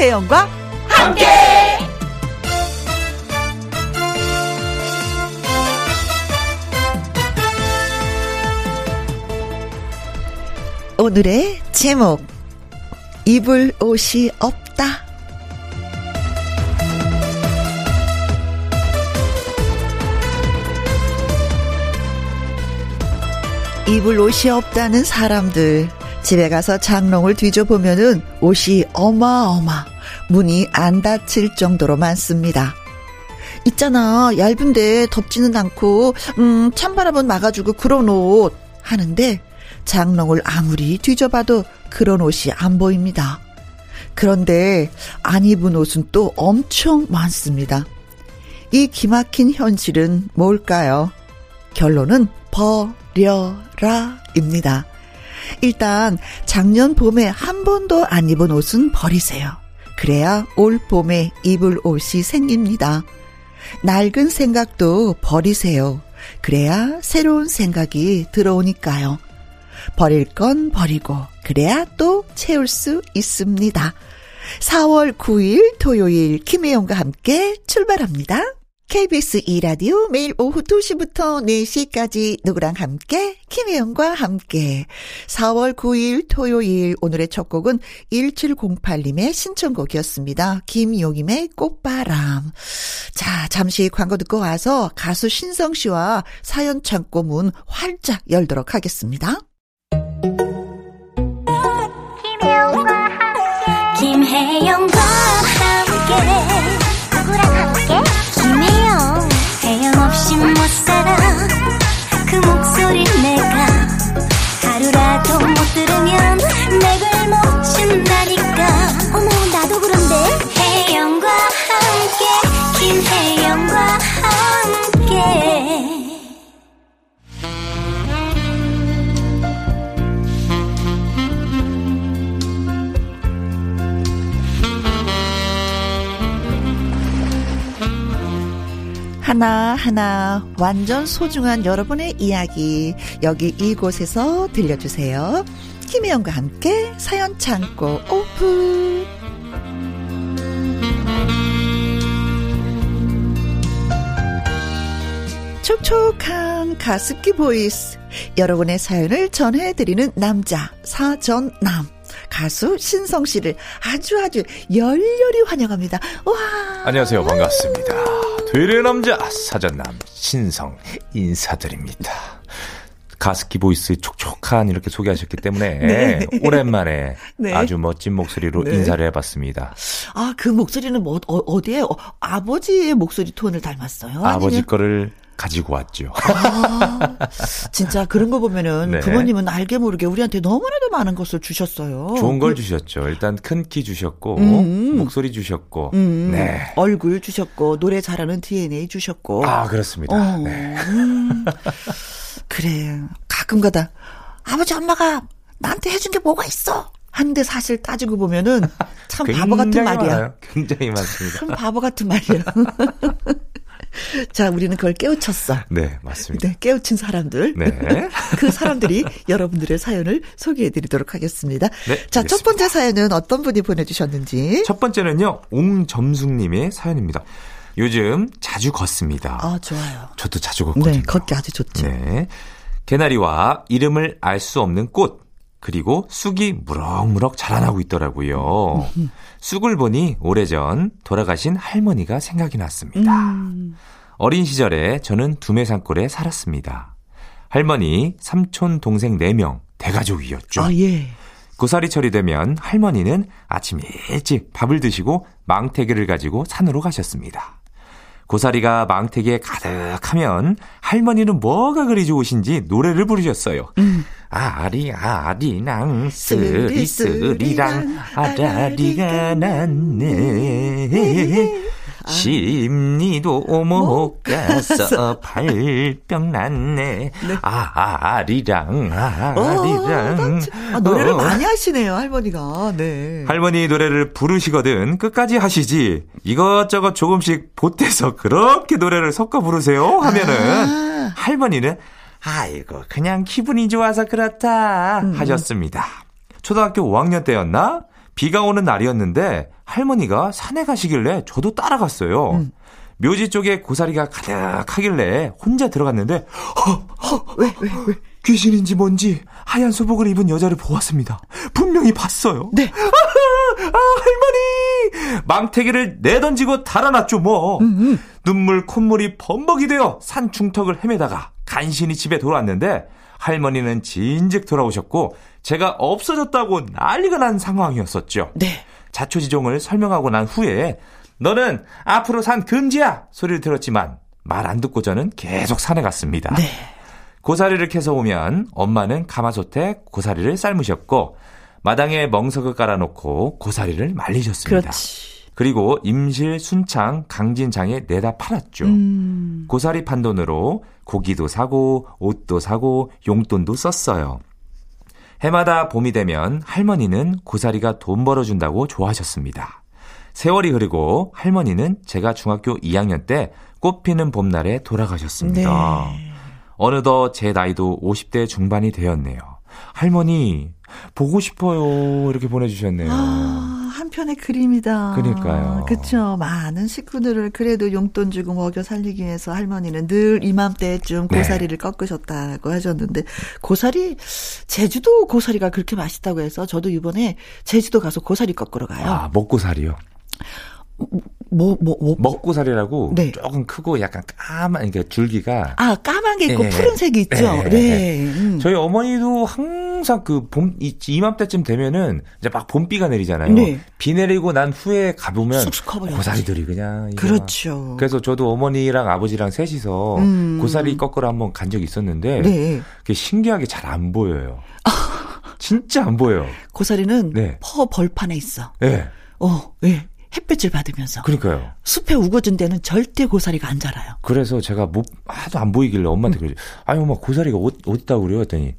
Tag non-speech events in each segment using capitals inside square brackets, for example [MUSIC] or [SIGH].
김혜영과 함께. 오늘의 제목 입을 옷이 없다. 입을 옷이 없다는 사람들. 집에 가서 장롱을 뒤져보면은 옷이 어마어마, 문이 안 닫힐 정도로 많습니다. 있잖아, 얇은데 덥지는 않고, 음, 찬바람은 막아주고 그런 옷. 하는데, 장롱을 아무리 뒤져봐도 그런 옷이 안 보입니다. 그런데 안 입은 옷은 또 엄청 많습니다. 이 기막힌 현실은 뭘까요? 결론은 버려라입니다. 일단 작년 봄에 한 번도 안 입은 옷은 버리세요. 그래야 올 봄에 입을 옷이 생깁니다. 낡은 생각도 버리세요. 그래야 새로운 생각이 들어오니까요. 버릴 건 버리고 그래야 또 채울 수 있습니다. 4월 9일 토요일 김혜영과 함께 출발합니다. KBS 2라디오 매일 오후 2시부터 4시까지 누구랑 함께 김혜영과 함께 4월 9일 토요일 오늘의 첫 곡은 1708님의 신청곡이었습니다. 김용임의 꽃바람. 자, 잠시 광고 듣고 와서 가수 신성 씨와 사연 창고 문 활짝 열도록 하겠습니다. 김혜영과 함께 김혜영과 함께 하나하나 완전 소중한 여러분의 이야기 여기 이곳에서 들려주세요. 김혜영과 함께 사연 창고 오픈. 촉촉한 가습기 보이스 여러분의 사연을 전해드리는 남자 사전남 가수 신성 씨를 아주 아주 열렬히 환영합니다. 와 안녕하세요. 반갑습니다. 되레 남자 사전남 신성 인사드립니다. 가습기 보이스 촉촉한 이렇게 소개하셨기 때문에 [LAUGHS] 네. 오랜만에 [LAUGHS] 네. 아주 멋진 목소리로 네. 인사를 해봤습니다. 아, 그 목소리는 뭐, 어, 어디에? 어, 아버지의 목소리 톤을 닮았어요? 아버지 아니면- 거를 가지고 왔죠. 아, 진짜 그런 거 보면은 네. 부모님은 알게 모르게 우리한테 너무나도 많은 것을 주셨어요. 좋은 걸 주셨죠. 일단 큰 키 주셨고 음. 목소리 주셨고 음, 네. 얼굴 주셨고, 노래 잘하는 DNA 주셨고. 아 그렇습니다. 어, 네. 음, 그래. 가끔 가다, 아버지, 엄마가 나한테 해준 게 뭐가 있어? 하는데 사실 따지고 보면은 참 바보 같은 말이야. 많아요. 굉장히 많습니다. 참 바보 같은 말이야. [LAUGHS] 자, 우리는 그걸 깨우쳤어. 네 맞습니다. 네, 깨우친 사람들. 네. [LAUGHS] 그 사람들이 여러분들의 사연을 소개해 드리도록 하겠습니다. 네, 자, 첫 알겠습니다. 번째 사연은 어떤 분이 보내주셨는지. 첫 번째는요 옹점숙님의 사연입니다. 요즘 자주 걷습니다. 아, 좋아요. 저도 자주 걷거든요. 네, 걷기 아주 좋죠. 네. 개나리와 이름을 알 수 없는 꽃, 그리고 쑥이 무럭무럭 자라나고 있더라고요. 쑥을 보니 오래전 돌아가신 할머니가 생각이 났습니다. 음, 어린 시절에 저는 두메산골에 살았습니다. 할머니, 삼촌, 동생 4명, 대가족이었죠. 아, 예. 고사리철이 되면 할머니는 아침 일찍 밥을 드시고 망태기를 가지고 산으로 가셨습니다. 고사리가 망태기에 가득하면 할머니는 뭐가 그리 좋으신지 노래를 부르셨어요. 아리 아리랑 쓰리 쓰리랑 아라리가 났네 십리도 못 가서 [LAUGHS] 발병 났네 아리랑 아리랑 아, 노래를 어. 많이 하시네요, 할머니가. 네. 할머니 노래를 부르시거든 끝까지 하시지 이것저것 조금씩 보태서 그렇게 노래를 섞어 부르세요 하면은 아. 할머니는 아이고 그냥 기분이 좋아서 그렇다 음. 하셨습니다. 초등학교 5학년 때였나 비가 오는 날이었는데 할머니가 산에 가시길래 저도 따라갔어요. 음. 묘지 쪽에 고사리가 가득하길래 혼자 들어갔는데 허, 허, 왜, 왜, 왜? 귀신인지 뭔지 하얀 소복을 입은 여자를 보았습니다. 분명히 봤어요. 네. 아, 아 할머니! 망태기를 내던지고 달아났죠, 뭐. 음, 음. 눈물, 콧물이 범벅이 되어 산 중턱을 헤매다가 간신히 집에 돌아왔는데 할머니는 진즉 돌아오셨고 제가 없어졌다고 난리가 난 상황이었었죠. 네. 자초지종을 설명하고 난 후에 너는 앞으로 산 금지야 소리를 들었지만 말 안 듣고 저는 계속 산에 갔습니다. 네. 고사리를 캐서 오면 엄마는 가마솥에 고사리를 삶으셨고 마당에 멍석을 깔아놓고 고사리를 말리셨습니다. 그렇지. 그리고 임실, 순창, 강진장에 내다 팔았죠. 음. 고사리 판 돈으로 고기도 사고 옷도 사고 용돈도 썼어요. 해마다 봄이 되면 할머니는 고사리가 돈 벌어준다고 좋아하셨습니다. 세월이 흐르고 할머니는 제가 중학교 2학년 때 꽃피는 봄날에 돌아가셨습니다. 네. 어느덧 제 나이도 50대 중반이 되었네요. 할머니, 보고 싶어요. 이렇게 보내주셨네요. 아, 한편의 그림이다. 그러니까요. 그쵸. 많은 식구들을 그래도 용돈 주고 먹여 살리기 위해서 할머니는 늘 이맘때쯤 네. 고사리를 꺾으셨다고 하셨는데, 고사리, 제주도 고사리가 그렇게 맛있다고 해서 저도 이번에 제주도 가서 고사리 꺾으러 가요. 아, 먹고사리요. 뭐, 뭐, 뭐. 먹고사리라고 네. 조금 크고 약간 까만, 그러니까 줄기가 아, 까만 게 있고 예, 푸른색이 있죠. 예, 예, 네. 음. 저희 어머니도 항상 그 봄, 이, 이맘때쯤 되면은 이제 막 봄비가 내리잖아요. 네. 비 내리고 난 후에 가보면. 고사리들이 그냥. 그렇죠. 그래서 저도 어머니랑 아버지랑 셋이서 음. 고사리 꺾으러 한번 간 적이 있었는데 네. 그게 신기하게 잘 안 보여요. 진짜 안 보여요. 고사리는 네. 퍼 벌판에 있어. 예. 어, 예. 햇빛을 받으면서. 그러니까요. 숲에 우거진 데는 절대 고사리가 안 자라요. 그래서 제가 뭐 하도 안 보이길래 엄마한테 음. 그러지. 아니 엄마 고사리가 어디 어디다고 그래요? 했더니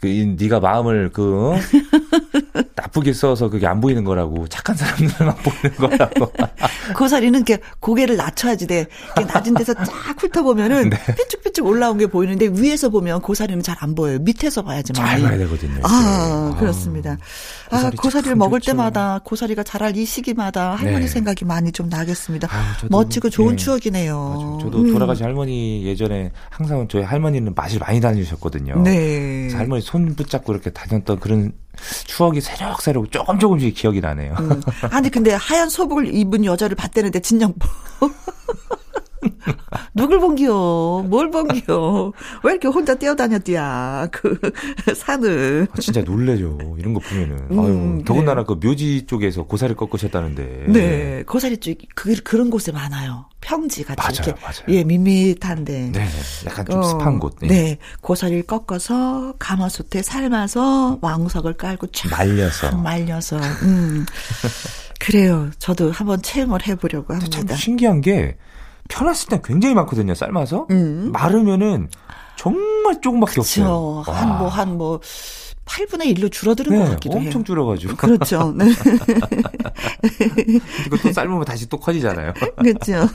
그 이, 네가 마음을 그 어? [LAUGHS] 나쁘게 써서 그게 안 보이는 거라고 착한 사람들만 [LAUGHS] 보이는 거라고. [LAUGHS] 고사리는 이렇게 고개를 낮춰야지 돼. 이렇게 낮은 데서 쫙 훑어보면은 네. 삐쭉삐쭉 올라온 게 보이는데 위에서 보면 고사리는 잘 안 보여요. 밑에서 봐야지만. 잘 봐야 되거든요. 아, 이게. 그렇습니다. 아, 고사리 고사리를 참 먹을 좋죠. 때마다 고사리가 자랄 이 시기마다 할머니 네. 생각이 많이 좀 나겠습니다. 저도 멋지고 좋은 예. 추억이네요. 맞아요. 저도 음. 돌아가신 할머니 예전에 항상 저희 할머니는 마실 많이 다니셨거든요. 네. 할머니 손 붙잡고 이렇게 다녔던 그런 추억이 새록새록 조금 조금씩 기억이 나네요. 음. 아니 근데 하얀 소복을 입은 여자를 봤다는데 진정 [LAUGHS] [LAUGHS] 누굴 본기요? 뭘 본기요? 왜 이렇게 혼자 뛰어다녔디야? 그 산을. 아, 진짜 놀래죠. 이런 거 보면은. 음, 아유, 더군다나 그 묘지 쪽에서 고사를 꺾으셨다는데. 네, 고사리 쪽 그, 그런 곳에 많아요. 평지 같이 맞아요, 이렇게 맞아요. 예 밋밋한데. 네, 약간 좀 어, 습한 곳. 네. 네, 고사리를 꺾어서 가마솥에 삶아서 왕석을 깔고 쫙 말려서. 말려서. 음. 그래요. 저도 한번 체험을 해보려고 근데 참 합니다. 신기한 게 편했을 때 굉장히 많거든요. 삶아서. 음. 마르면은 정말 조금밖에 없어요. 그렇죠. 한뭐 한 뭐 8분의 1로 줄어드는 네, 것 같기도 엄청 해요. 줄어가지고. 그렇죠. [LAUGHS] 네. 또 삶으면 다시 또 커지잖아요. [LAUGHS] 그렇죠.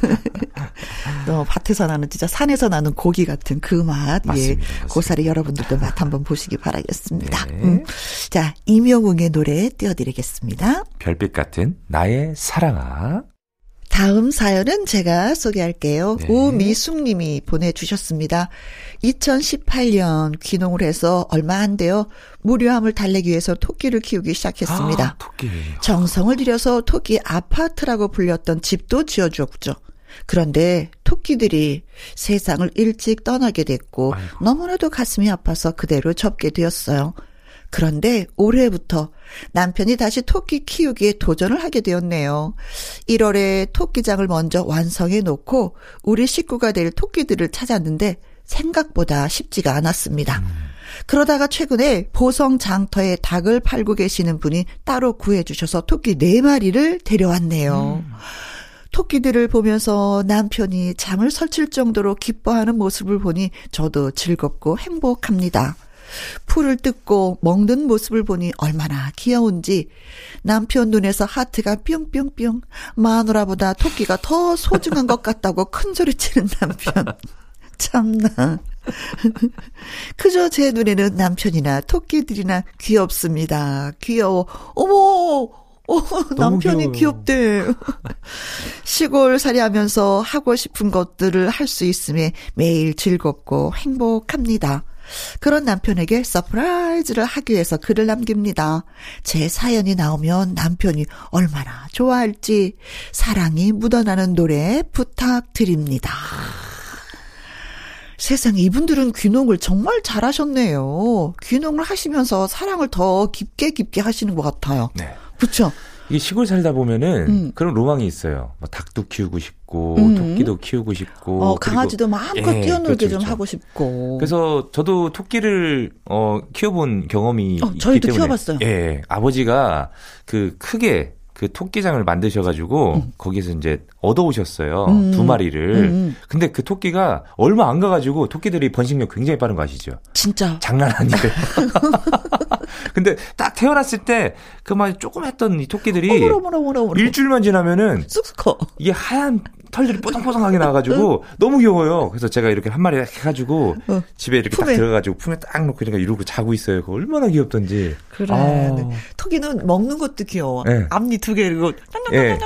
또 밭에서 나는 진짜 산에서 나는 고기 같은 그 맛. 예. 맞습니다, 맞습니다. 고사리 여러분들도 맛 한번 보시기 바라겠습니다. 네. 음. 자, 임영웅의 노래 띄워드리겠습니다. 별빛 같은 나의 사랑아. 다음 사연은 제가 소개할게요. 네. 우미숙 님이 보내주셨습니다. 2018년 귀농을 해서 얼마 안 돼요. 무료함을 달래기 위해서 토끼를 키우기 시작했습니다. 아, 토끼. 정성을 들여서 토끼 아파트라고 불렸던 집도 지어주었죠. 그런데 토끼들이 세상을 일찍 떠나게 됐고 아이고. 너무나도 가슴이 아파서 그대로 접게 되었어요. 그런데 올해부터 남편이 다시 토끼 키우기에 도전을 하게 되었네요. 1월에 토끼장을 먼저 완성해 놓고 우리 식구가 될 토끼들을 찾았는데 생각보다 쉽지가 않았습니다. 그러다가 최근에 보성 장터에 닭을 팔고 계시는 분이 따로 구해주셔서 토끼 네마리를 데려왔네요. 토끼들을 보면서 남편이 잠을 설칠 정도로 기뻐하는 모습을 보니 저도 즐겁고 행복합니다. 풀을 뜯고 먹는 모습을 보니 얼마나 귀여운지 남편 눈에서 하트가 뿅뿅뿅 마누라보다 토끼가 더 소중한 것 같다고 큰 소리치는 남편 [LAUGHS] 참나 [LAUGHS] 그저 제 눈에는 남편이나 토끼들이나 귀엽습니다 귀여워 어머 어, 남편이 귀여워. 귀엽대. 시골 살이 하면서 하고 싶은 것들을 할 수 있음에 매일 즐겁고 행복합니다. 그런 남편에게 서프라이즈를 하기 위해서 글을 남깁니다. 제 사연이 나오면 남편이 얼마나 좋아할지 사랑이 묻어나는 노래 부탁드립니다. 세상에 이분들은 귀농을 정말 잘하셨네요. 귀농을 하시면서 사랑을 더 깊게 깊게 하시는 것 같아요. 네. 그렇죠. 이 시골 살다 보면은 음. 그런 로망이 있어요. 뭐 닭도 키우고 싶고 음. 토끼도 키우고 싶고 어, 강아지도 마음껏 예, 뛰어놀게 그렇죠, 좀 그렇죠. 하고 싶고. 그래서 저도 토끼를 어 키워본 경험이 어, 저희도 때문에, 키워봤어요. 예, 아버지가 그 크게 그 토끼장을 만드셔가지고 음. 거기서 이제 얻어오셨어요 음. 두 마리를. 음, 음. 근데 그 토끼가 얼마 안 가가지고 토끼들이 번식력 굉장히 빠른 거 아시죠? 진짜. 장난 아니에요. [LAUGHS] [LAUGHS] 근데 딱 태어났을 때 그만 조금 했던 이 토끼들이 어머나, 어머나, 어머나, 어머나. 일주일만 지나면은 쑥쑥 커. 이게 하얀 털들이 뽀송뽀송하게 나와가지고 너무 귀여워요. 그래서 제가 이렇게 한 마리 해가지고 어. 집에 이렇게 품에. 딱 들어가지고 품에 딱 놓고 그러니까 이러고 자고 있어요. 그 얼마나 귀엽던지. 그래. 아. 네. 토끼는 먹는 것도 귀여워. 네. 앞니 두 개, 이거. 네.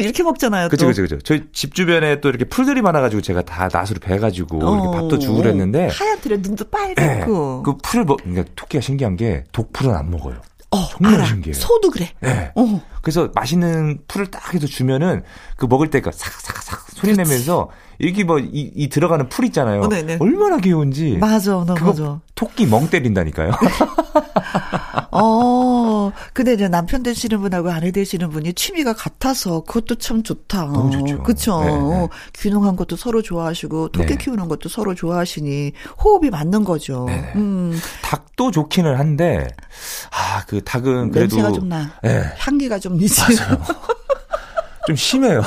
이렇게 먹잖아요. 그죠, 그죠, 그죠. 저희 집 주변에 또 이렇게 풀들이 많아가지고 제가 다 낫으로 베가지고 어. 이렇게 밥도 주고 그랬는데. 하얀 틀에 눈도 빨갛고. 네. 그 풀을 먹, 그러니까 토끼가 신기한 게 독풀은 안 먹어요. 어, 정말 알아. 신기해요. 소도 그래. 네. 어. 그래서 맛있는 풀을 딱 해서 주면은 그 먹을 때가 삭삭삭 소리 그렇지. 내면서 이게 뭐, 이, 이 들어가는 풀 있잖아요. 어, 얼마나 귀여운지. 맞아, 너 맞아. 토끼 멍 때린다니까요. [LAUGHS] 어, 근데 이제 남편 되시는 분하고 아내 되시는 분이 취미가 같아서 그것도 참 좋다. 너무 좋죠. 그쵸. 네, 네. 귀농한 것도 서로 좋아하시고, 토끼 네. 키우는 것도 서로 좋아하시니, 호흡이 맞는 거죠. 네, 네. 음. 닭도 좋기는 한데, 아, 그 닭은 그래도. 냄새가 좀 나. 네. 향기가 좀. 맞아요. [LAUGHS] 좀 심해요.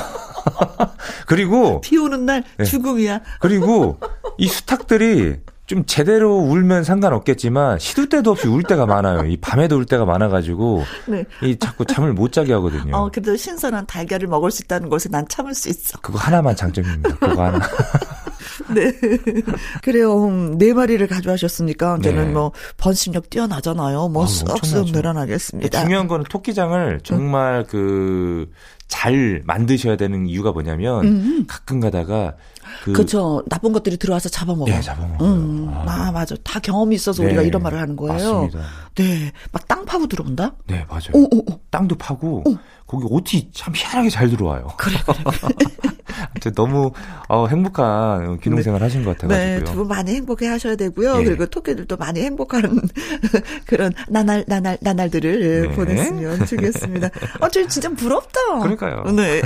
[LAUGHS] 그리고 비 오는 날 네. 죽음이야. 그리고 이 수탉들이 좀 제대로 울면 상관없겠지만 시도 때도 없이 울 때가 많아요. 이 밤에도 울 때가 많아가지고 네. 이 자꾸 잠을 못 자게 하거든요. 어, 그래도 신선한 달걀을 먹을 수 있다는 것에 난 참을 수 있어. 그거 하나만 장점입니다. 그거 하나. [LAUGHS] 네. 그래요. 음, 네 마리를 가져가셨으니까 이제는 네. 뭐 번식력 뛰어나잖아요. 뭐 쑥쑥 늘어나겠습니다. 중요한 거는 토끼장을 정말 응. 그잘 만드셔야 되는 이유가 뭐냐면 음. 가끔 가다가 그 그렇죠. 나쁜 것들이 들어와서 잡아먹어요. 네, 잡아먹어요. 음. 아. 아. 맞아. 다 경험이 있어서 네. 우리가 이런 말을 하는 거예요. 맞습니다. 네. 막 땅 파고 들어온다? 네, 맞아요. 오, 오, 오. 땅도 파고 오. 거기 옷이 참 희한하게 잘 들어와요. 그래, 그래, 그래. [LAUGHS] 너무 어, 행복한 귀농생활 네. 하신 것 같아가지고요. 네, 두 분 많이 행복해 하셔야 되고요. 예. 그리고 토끼들도 많이 행복한 [LAUGHS] 그런 나날, 나날, 나날들을 네. 보냈으면 좋겠습니다. 어, 저 진짜 부럽다. 그러니까요. 네.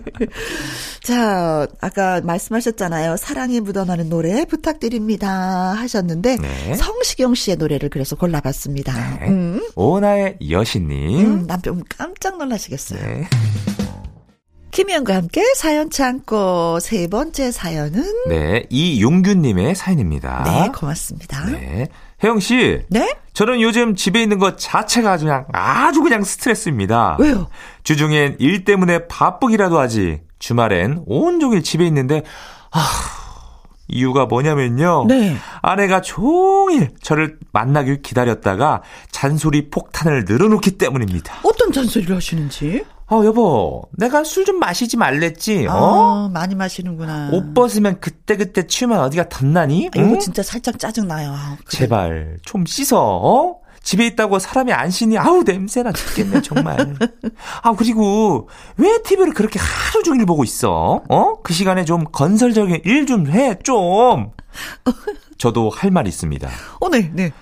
[LAUGHS] 자, 아까 말 씀하셨잖아요. 사랑이 묻어나는 노래 부탁드립니다 하셨는데 네. 성시경 씨의 노래를 그래서 골라봤습니다. 네. 음. 오나의 여신님. 음, 남편 깜짝 놀라시겠어요. 네. 김현과 함께 사연 창고 세 번째 사연은 네 이용균님의 사연입니다. 네 고맙습니다. 네 혜영 씨. 네? 저는 요즘 집에 있는 것 자체가 그냥 아주 그냥 스트레스입니다. 왜요? 주중엔 일 때문에 바쁘기라도 하지. 주말엔 온종일 집에 있는데 아 이유가 뭐냐면요. 네. 아내가 종일 저를 만나길 기다렸다가 잔소리 폭탄을 늘어놓기 때문입니다. 어떤 잔소리를 하시는지? 어, 여보, 내가 술 좀 마시지 말랬지, 어? 아, 많이 마시는구나. 옷 벗으면 그때 그때 치우면 어디가 덧나니? 응? 이거 진짜 살짝 짜증 나요. 그래. 제발, 좀 씻어, 어? 집에 있다고 사람이 안 쉬니 아우 냄새나 죽겠네 정말. 아 그리고 왜 TV를 그렇게 하루 종일 보고 있어? 어? 그 시간에 좀 건설적인 일 좀 해 좀. 저도 할 말 있습니다. 어, 네, 네.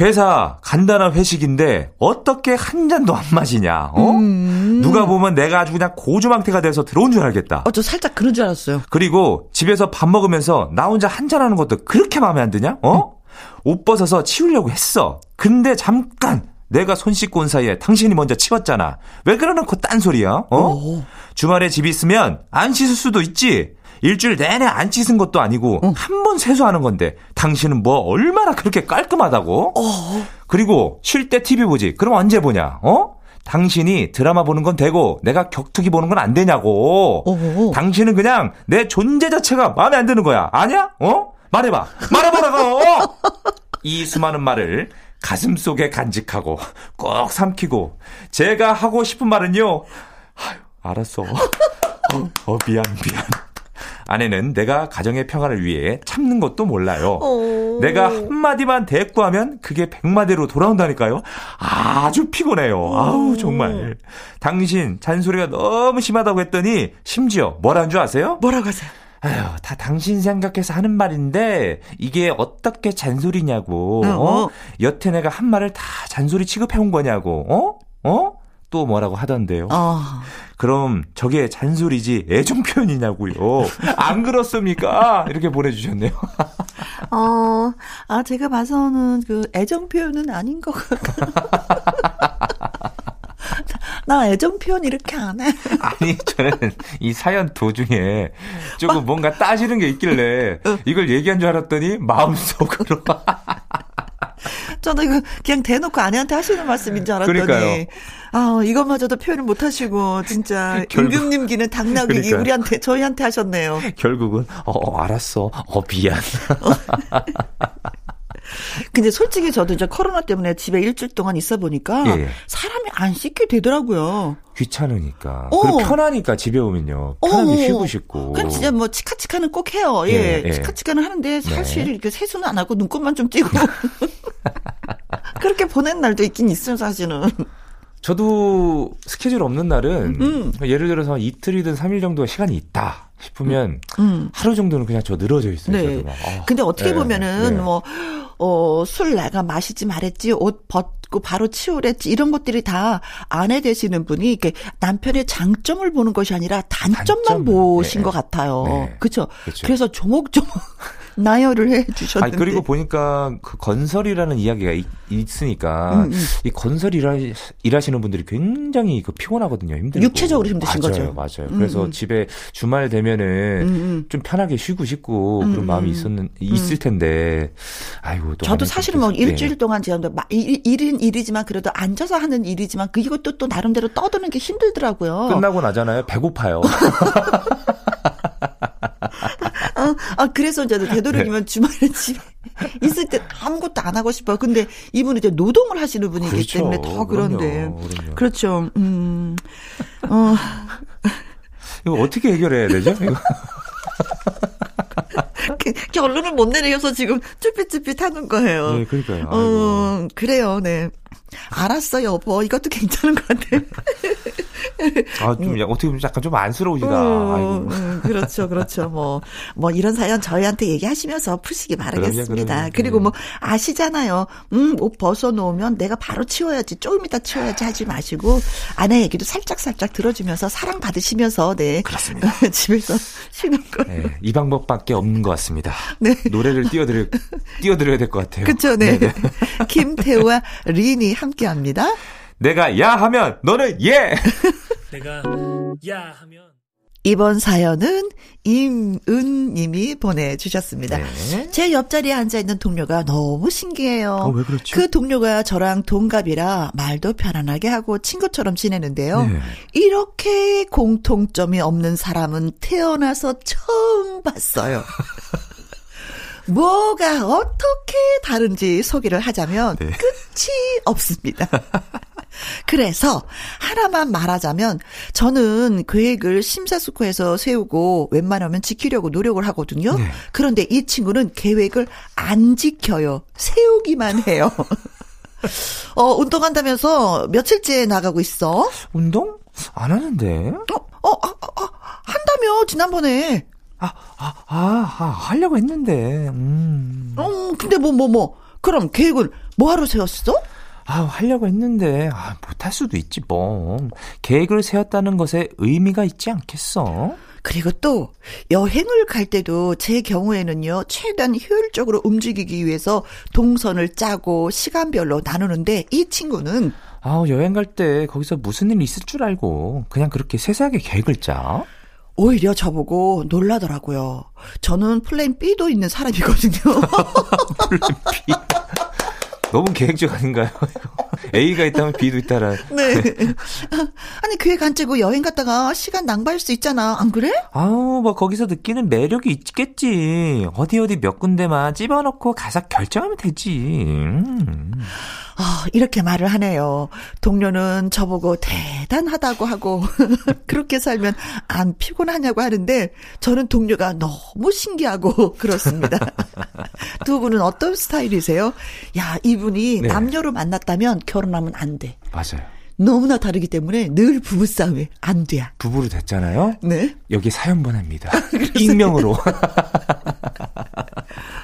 회사 간단한 회식인데 어떻게 한 잔도 안 마시냐? 어? 음. 누가 보면 내가 아주 그냥 고주망태가 돼서 들어온 줄 알겠다. 어, 저 살짝 그런 줄 알았어요. 그리고 집에서 밥 먹으면서 나 혼자 한 잔 하는 것도 그렇게 마음에 안 드냐? 어? 음. 옷 벗어서 치우려고 했어. 근데 잠깐 내가 손 씻고 온 사이에 당신이 먼저 치웠잖아. 왜 그러놓고 딴소리야? 어? 오. 주말에 집 있으면 안 씻을 수도 있지. 일주일 내내 안 씻은 것도 아니고 응. 한번 세수하는 건데 당신은 뭐 얼마나 그렇게 깔끔하다고? 어. 그리고 쉴 때 TV 보지. 그럼 언제 보냐? 어? 당신이 드라마 보는 건 되고 내가 격투기 보는 건 안 되냐고. 어어. 당신은 그냥 내 존재 자체가 마음에 안 드는 거야. 아니야? 어? 말해봐. 말해보라고! 이 수많은 말을 가슴 속에 간직하고 꼭 삼키고 제가 하고 싶은 말은요. 아유, 알았어. 어, 어 미안 미안. 아내는 내가 가정의 평화를 위해 참는 것도 몰라요. 오. 어. 내가 한마디만 대꾸하면 그게 백마디로 돌아온다니까요. 아주 피곤해요. 오. 아우, 정말. 당신 잔소리가 너무 심하다고 했더니 심지어 뭐라는 줄 아세요? 뭐라고 하세요? 아휴, 다 당신 생각해서 하는 말인데 이게 어떻게 잔소리냐고. 어? 어? 여태 내가 한 말을 다 잔소리 취급해 온 거냐고. 어? 어? 또 뭐라고 하던데요. 어. 그럼 저게 잔소리지 애정 표현이냐고요. 안 그렇습니까? 이렇게 보내주셨네요. [LAUGHS] 어, 아 제가 봐서는 그 애정 표현은 아닌 것 같아요. [LAUGHS] 나 애정 표현 이렇게 안 해. [LAUGHS] 아니, 저는 이 사연 도중에 조금 막, 뭔가 따지는 게 있길래 [LAUGHS] 이걸 얘기한 줄 알았더니 마음속으로. [LAUGHS] 저는 이거 그냥 대놓고 아내한테 하시는 말씀인 줄 알았더니. 그러니까요. 아, 이것마저도 표현을 못 하시고, 진짜. 임금님 기는 당나귀 우리한테, 저희한테 하셨네요. 결국은, 어, 어 알았어. 어, 미안. 근데 솔직히 저도 이제 코로나 때문에 집에 일주일 동안 있어 보니까 예. 사람이 안 씻게 되더라고요. 귀찮으니까. 어. 그리고 편하니까 집에 오면요. 편하게 어. 쉬고 싶고. 그럼 진짜 뭐 치카치카는 꼭 해요. 예. 예. 치카치카는 하는데 사실 네. 이렇게 세수는 안 하고 눈곱만 좀 띄고. [LAUGHS] 그렇게 보낸 날도 있긴 있어요, 사실은. 저도 스케줄 없는 날은 음. 예를 들어서 이틀이든 3일 정도 시간이 있다 싶으면 음. 하루 정도는 그냥 저 늘어져 있어요. 네. 아, 근데 어떻게 네, 보면은 네. 뭐 어, 술 내가 마시지 말했지, 옷 벗고 바로 치우랬지, 이런 것들이 다 아내 되시는 분이 이렇게 남편의 장점을 보는 것이 아니라 단점만 단점, 보신 네. 것 같아요. 네. 그렇죠? 그래서 조목조목 나열을 해 주셨는데. 그리고 보니까 그 건설이라는 이야기가 있, 으니까 음, 음. 이 건설 일하, 일하시는 분들이 굉장히 그 피곤하거든요. 힘들고. 육체적으로 힘드신 맞아요, 거죠. 맞아요. 음, 그래서 음. 집에 주말 되면은 음, 음. 좀 편하게 쉬고 싶고 그런 마음이 있었는 있을 텐데 아이고 또 저도 사실은 뭐 일주일 동안 제가 일, 일은 일이지만 그래도 앉아서 하는 일이지만 그 이것도 또 나름대로 떠드는 게 힘들더라고요. 끝나고 나잖아요. 배고파요. [LAUGHS] 아, 아, 그래서 이제 되도록이면 네. 주말에 집에 [LAUGHS] 있을 때 아무것도 안 하고 싶어요. 근데 이분은 이제 노동을 하시는 분이기 그렇죠. 때문에 더 그런데. 그럼요, 그럼요. 그렇죠. 음. 어. [LAUGHS] 이거 어떻게 해결해야 되죠? 이거. [LAUGHS] 결론을 못 내려서 지금 쭈삣쭈삣 하는 거예요. 네, 그러니까요. 어, 그래요, 네. 알았어요, 여보. 이것도 괜찮은 것 같아. 아, 좀, 음. 어떻게 보면 약간 좀 안쓰러우시다. 음, 음, 그렇죠, 그렇죠. 뭐, 뭐, 이런 사연 저희한테 얘기하시면서 푸시기 바라겠습니다. 그럼요, 그럼요. 그리고 뭐, 아시잖아요. 음, 옷 벗어놓으면 내가 바로 치워야지, 조금 이따 치워야지 하지 마시고, 아내 얘기도 살짝살짝 들어주면서 사랑받으시면서, 네. 그렇습니다. [LAUGHS] 집에서 쉬는 거. 네, 이 방법밖에 없는 것 같습니다. 네. 노래를 띄워드려, 띄워드려야 될 것 같아요. 그쵸, 네. 네. [LAUGHS] 김태우와 린이 함께 합니다. 내가 야 하면 너는 예. [LAUGHS] 내가 야 하면 이번 사연은 임은 님이 보내주셨습니다. 네. 제 옆자리에 앉아있는 동료가 너무 신기해요. 어, 왜 그렇죠? 그 동료가 저랑 동갑이라 말도 편안하게 하고 친구처럼 지내는데요. 네. 이렇게 공통점이 없는 사람은 태어나서 처음 봤어요. [LAUGHS] 뭐가 어떻게 다른지 소개를 하자면 네. 끝이 없습니다. [LAUGHS] 그래서 하나만 말하자면 저는 계획을 심사숙고해서 세우고 웬만하면 지키려고 노력을 하거든요. 네. 그런데 이 친구는 계획을 안 지켜요. 세우기만 해요. [LAUGHS] 어, 운동한다면서 며칠째 나가고 있어? 운동? 안 하는데. 어, 어, 아, 아, 한다며, 지난번에. 아, 아, 아, 아, 하려고 했는데, 음. 음, 근데 뭐, 뭐, 뭐. 그럼 계획을 뭐하러 세웠어? 아, 하려고 했는데, 아, 못할 수도 있지, 뭐. 계획을 세웠다는 것에 의미가 있지 않겠어? 그리고 또, 여행을 갈 때도 제 경우에는요, 최대한 효율적으로 움직이기 위해서 동선을 짜고 시간별로 나누는데, 이 친구는, 아, 여행 갈 때 거기서 무슨 일 있을 줄 알고, 그냥 그렇게 세세하게 계획을 짜? 오히려 저보고 놀라더라고요. 저는 플랜 B도 있는 사람이거든요. [LAUGHS] 플랜 B. 너무 계획적 아닌가요? A가 있다면 B도 있다라. [LAUGHS] 네. [LAUGHS] 아니 계획 안 짜고 여행 갔다가 시간 낭비할 수 있잖아. 안 그래? 아우 뭐 거기서 느끼는 매력이 있겠지. 어디 어디 몇 군데만 집어넣고 가서 결정하면 되지. 음. 아, 이렇게 말을 하네요. 동료는 저보고 대단하다고 하고, [LAUGHS] 그렇게 살면 안 피곤하냐고 하는데, 저는 동료가 너무 신기하고, 그렇습니다. 두 분은 어떤 스타일이세요? 야, 이분이 네. 남녀로 만났다면 결혼하면 안 돼. 맞아요. 너무나 다르기 때문에 늘 부부싸움에 안 돼야. 부부로 됐잖아요. 네. 여기 사연 보냅니다. [LAUGHS] 익명으로. [LAUGHS]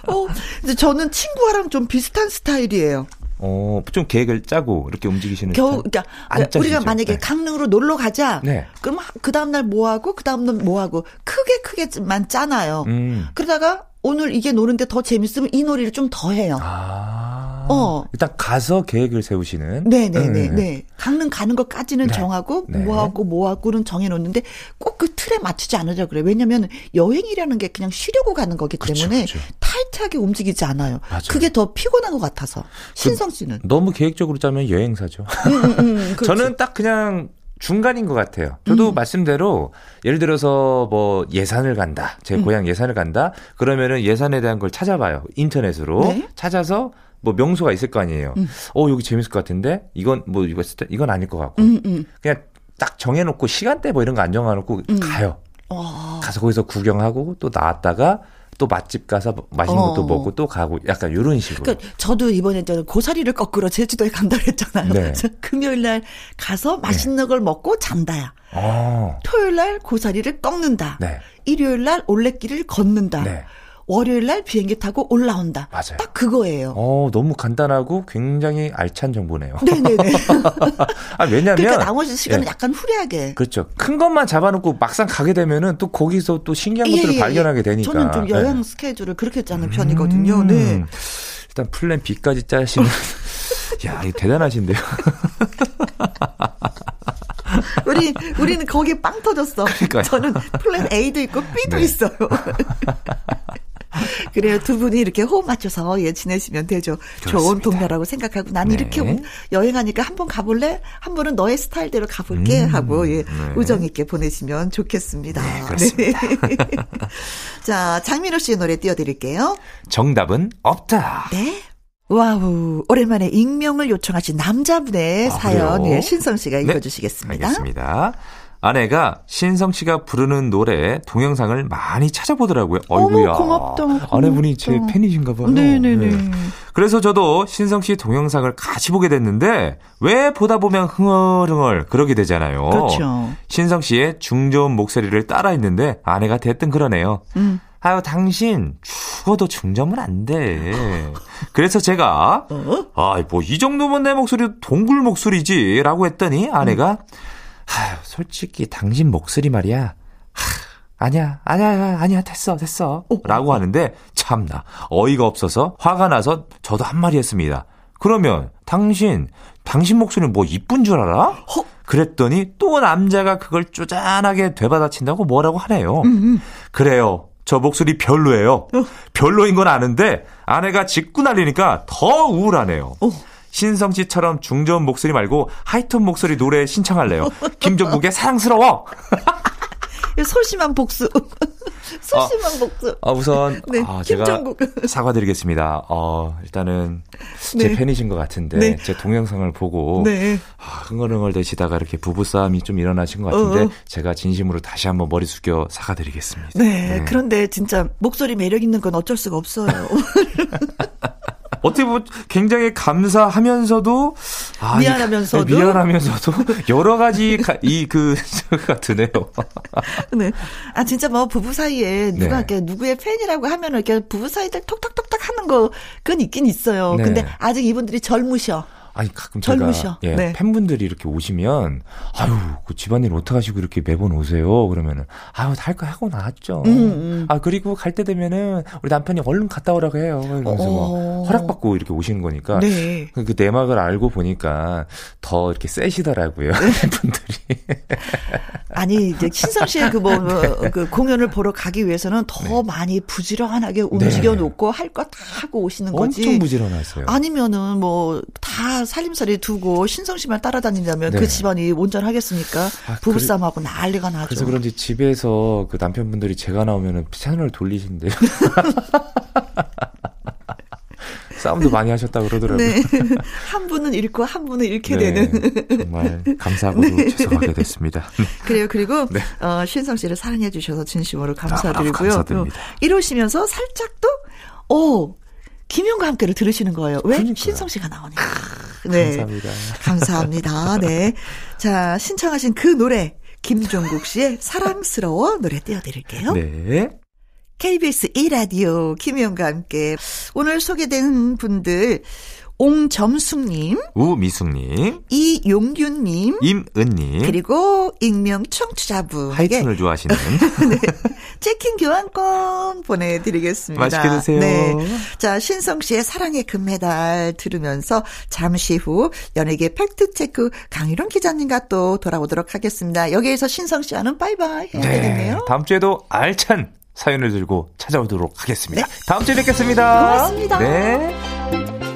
어, 근데 저는 친구랑 좀 비슷한 스타일이에요. 어, 좀 계획을 짜고 이렇게 움직이시는 겨우? 그러니까 안 우리가? 만약에 네. 강릉으로 놀러 가자. 네. 그럼 그 다음 날 뭐 하고 그 다음 날 뭐 하고 크게 크게만 짜놔요. 음. 그러다가 오늘 이게 노는데 더 재밌으면 이 놀이를 좀 더 해요. 아. 어. 일단 가서 계획을 세우시는. 네네네. 음. 네. 강릉 가는 것까지는 네. 정하고 네. 뭐 하고 뭐 하고는 정해놓는데 꼭 그 틀에 맞추지 않으려 그래. 왜냐면 여행이라는 게 그냥 쉬려고 가는 거기 그쵸, 때문에 그쵸. 타이트하게 움직이지 않아요. 맞아요. 그게 더 피곤한 것 같아서. 신성 씨는. 너무 계획적으로 짜면 여행사죠. 음, 음, 음. [LAUGHS] 저는 딱 그냥 중간인 것 같아요. 저도 음. 말씀대로 예를 들어서 뭐 예산을 간다. 음. 제 고향 예산을 간다. 그러면은 예산에 대한 걸 찾아봐요. 인터넷으로 네. 찾아서 뭐 명소가 있을 거 아니에요. 음. 어 여기 재밌을 것 같은데 이건 뭐 이거 이건 아닐 것 같고 음, 음. 그냥 딱 정해놓고 시간대 뭐 이런 거 안 정해놓고 음. 가요. 어. 가서 거기서 구경하고 또 나왔다가 또 맛집 가서 맛있는 것도 어. 먹고 또 가고 약간 이런 식으로. 그러니까 저도 이번에 저 고사리를 거꾸로 제주도에 간다 그랬잖아요. 네. 그래서 금요일 날 가서 맛있는 걸 먹고 잔다야. 어. 토요일 날 고사리를 꺾는다. 네. 일요일 날 올레길을 걷는다. 네. 월요일 날 비행기 타고 올라온다. 맞아요. 딱 그거예요. 어, 너무 간단하고 굉장히 알찬 정보네요. 네네네. [LAUGHS] 아, 왜냐면 그러니까 나머지 시간은 예. 약간 후리하게. 그렇죠. 큰 것만 잡아놓고 막상 가게 되면은 또 거기서 또 신기한 것들을 예, 예, 예. 발견하게 되니까. 저는 좀 여행 네. 스케줄을 그렇게 짜는 편이거든요. 음. 네. 일단 플랜 B까지 짜시는. [LAUGHS] 야, 이거 대단하신데요. [LAUGHS] 우리 우리는 거기에 빵 터졌어. 그러니까요. 저는 플랜 A도 있고 B도 네. 있어요. [LAUGHS] 그래요. 두 분이 이렇게 호흡 맞춰서 예 지내시면 되죠. 좋은 좋습니다. 동료라고 생각하고 난 네. 이렇게 오- 여행하니까 한 번 가볼래? 한 번은 너의 스타일대로 가볼게 음, 하고 예 네. 우정 있게 보내시면 좋겠습니다. 네, 그렇습니다. 네. [LAUGHS] 자 장민호 씨의 노래 띄워드릴게요. 정답은 없다. 네. 와우 오랜만에 익명을 요청하신 남자분의 아, 사연? 예, 신성 씨가 네, 읽어주시겠습니다. 알겠습니다. 아내가 신성 씨가 부르는 노래 동영상을 많이 찾아보더라고요. 어이구야. 고맙다, 고맙다. 아내분이 제 팬이신가 봐요. 네네네. 네. 그래서 저도 신성 씨 동영상을 같이 보게 됐는데 왜 보다 보면 흥얼흥얼 그러게 되잖아요. 그렇죠. 신성 씨의 중저음 목소리를 따라 했는데 아내가 대뜸 그러네요. 음. 아유 당신 죽어도 중저음은 안 돼. 그래서 제가 어? 아, 뭐, 이 정도면 내 목소리 동굴 목소리지. 라고 했더니 아내가, 하, 솔직히 당신 목소리 말이야. 하, 아니야, 아니야, 아니야, 됐어, 됐어. 라고 하는데, 참나, 어이가 없어서 화가 나서 저도 한마디 했습니다. 그러면, 당신, 당신 목소리는 뭐 이쁜 줄 알아? 그랬더니 또 남자가 그걸 쪼잔하게 되받아친다고 뭐라고 하네요. 그래요. 저 목소리 별로예요. 별로인 건 아는데 아내가 짖고 날리니까 더 우울하네요. 신성 씨처럼 중저음 목소리 말고 하이톤 목소리 노래 신청할래요. 김종국의 사랑스러워. [LAUGHS] 소심한 복수. [LAUGHS] 소심한 복수. 아, 우선 네, 아, 제가. [LAUGHS] 사과드리겠습니다. 어, 일단은 제 네. 팬이신 것 같은데 네. 제 동영상을 보고 네. 아, 흥얼흥얼 되시다가 이렇게 부부싸움이 좀 일어나신 것 같은데 어. 제가 진심으로 다시 한번 머리 숙여 사과드리겠습니다. 네. 그런데 진짜 목소리 매력 있는 건 어쩔 수가 없어요. 어떻게 보면 굉장히 감사하면서도 아, 미안하면서도? 이- 네, 미안하면서도 [LAUGHS] 여러 가지 이그 같으네요. [LAUGHS] 네. 아, 진짜 뭐 부부 사이에 누가 네. 이렇게 누구의 팬이라고 하면 이렇게 부부 사이들 톡톡톡톡 하는 거, 그건 있긴 있어요. 네. 근데 아직 이분들이 젊으셔. 아니 가끔 제가 젊으셔. 예, 네. 팬분들이 이렇게 오시면 아유 그 집안일 어떡하시고 이렇게 매번 오세요 그러면은 아유 다 할 거 하고 나왔죠. 음, 음. 아 그리고 갈 때 되면은 우리 남편이 얼른 갔다 오라고 해요. 이러면서 어. 막 허락받고 이렇게 오시는 거니까 네. 그 내막을 알고 보니까 더 이렇게 세시더라고요 팬분들이. [LAUGHS] 아니 이제 신성 씨의 그뭐 그 공연을 보러 가기 위해서는 더 네. 많이 부지런하게 움직여 네. 놓고 할 거 다 하고 오시는 거지. 엄청 부지런하세요. 아니면은 뭐 다 살림살이 두고 신성 씨만 따라다닌다면 그 네. 그 집안이 온전하겠습니까? 아, 부부싸움하고 난리가 나죠. 그래서 그런지 집에서 그 남편분들이 제가 나오면은 채널 돌리신대요. [LAUGHS] 싸움도 많이 하셨다 그러더라고요. 네. 한 분은 잃고 한 분은 잃게 네. 되는. 정말 감사하고 네. 죄송하게 됐습니다. 그래요. 그리고 네. 어, 신성 씨를 사랑해 주셔서 진심으로 감사드리고요. 아, 감사드립니다. 이러시면서 살짝 또 오. 김용과 함께를 들으시는 거예요. 왜? 그러니까요. 신성 씨가 나오니까. 네. 감사합니다. 감사합니다. 네. 자, 신청하신 그 노래, 김종국 씨의 사랑스러워 노래 띄워드릴게요. 네. KBS 1라디오 김희영과 함께 오늘 소개된 분들 옹점숙님, 우미숙님, 이용균님, 임은님, 그리고 익명 청취자분. 하이튼을 좋아하시는. [LAUGHS] 네. 치킨 교환권 보내드리겠습니다. 맛있게 드세요. 네. 자, 신성 씨의 사랑의 금메달 들으면서 잠시 후 연예계 팩트체크 강희룡 기자님과 또 돌아오도록 하겠습니다. 여기에서 신성 씨와는 바이바이 해야 네. 되겠네요. 다음 주에도 알찬 사연을 들고 찾아오도록 하겠습니다. 네. 다음 주에 뵙겠습니다. 고맙습니다. 네.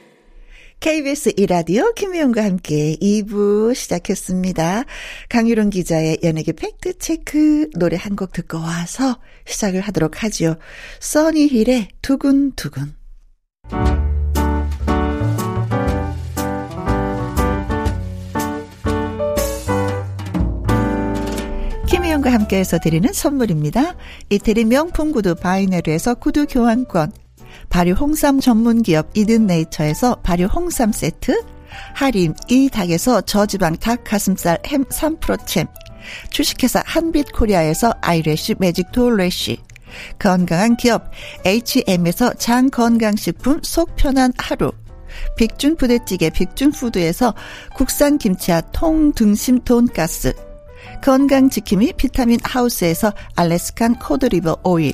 KBS 이라디오 김혜영과 함께 2부 시작했습니다. 강유론 기자의 연예계 팩트체크 노래 한 곡 듣고 와서 시작을 하도록 하지요. 써니힐의 두근두근. 김혜영과 함께해서 드리는 선물입니다. 이태리 명품 구두 바이네르에서 구두 교환권, 발효 홍삼 전문 기업 이든 네이처에서 발효 홍삼 세트, 하림 이 닭에서 저지방 닭 가슴살 햄 3%챔, 주식회사 한빛 코리아에서 아이래쉬 매직 톨래쉬, 건강한 기업 H&M에서 장 건강식품 속 편한 하루, 빅준 부대찌개 빅준푸드에서 국산 김치와 통 등심 돈가스, 건강지킴이 비타민 하우스에서 알래스칸 코드리버 오일,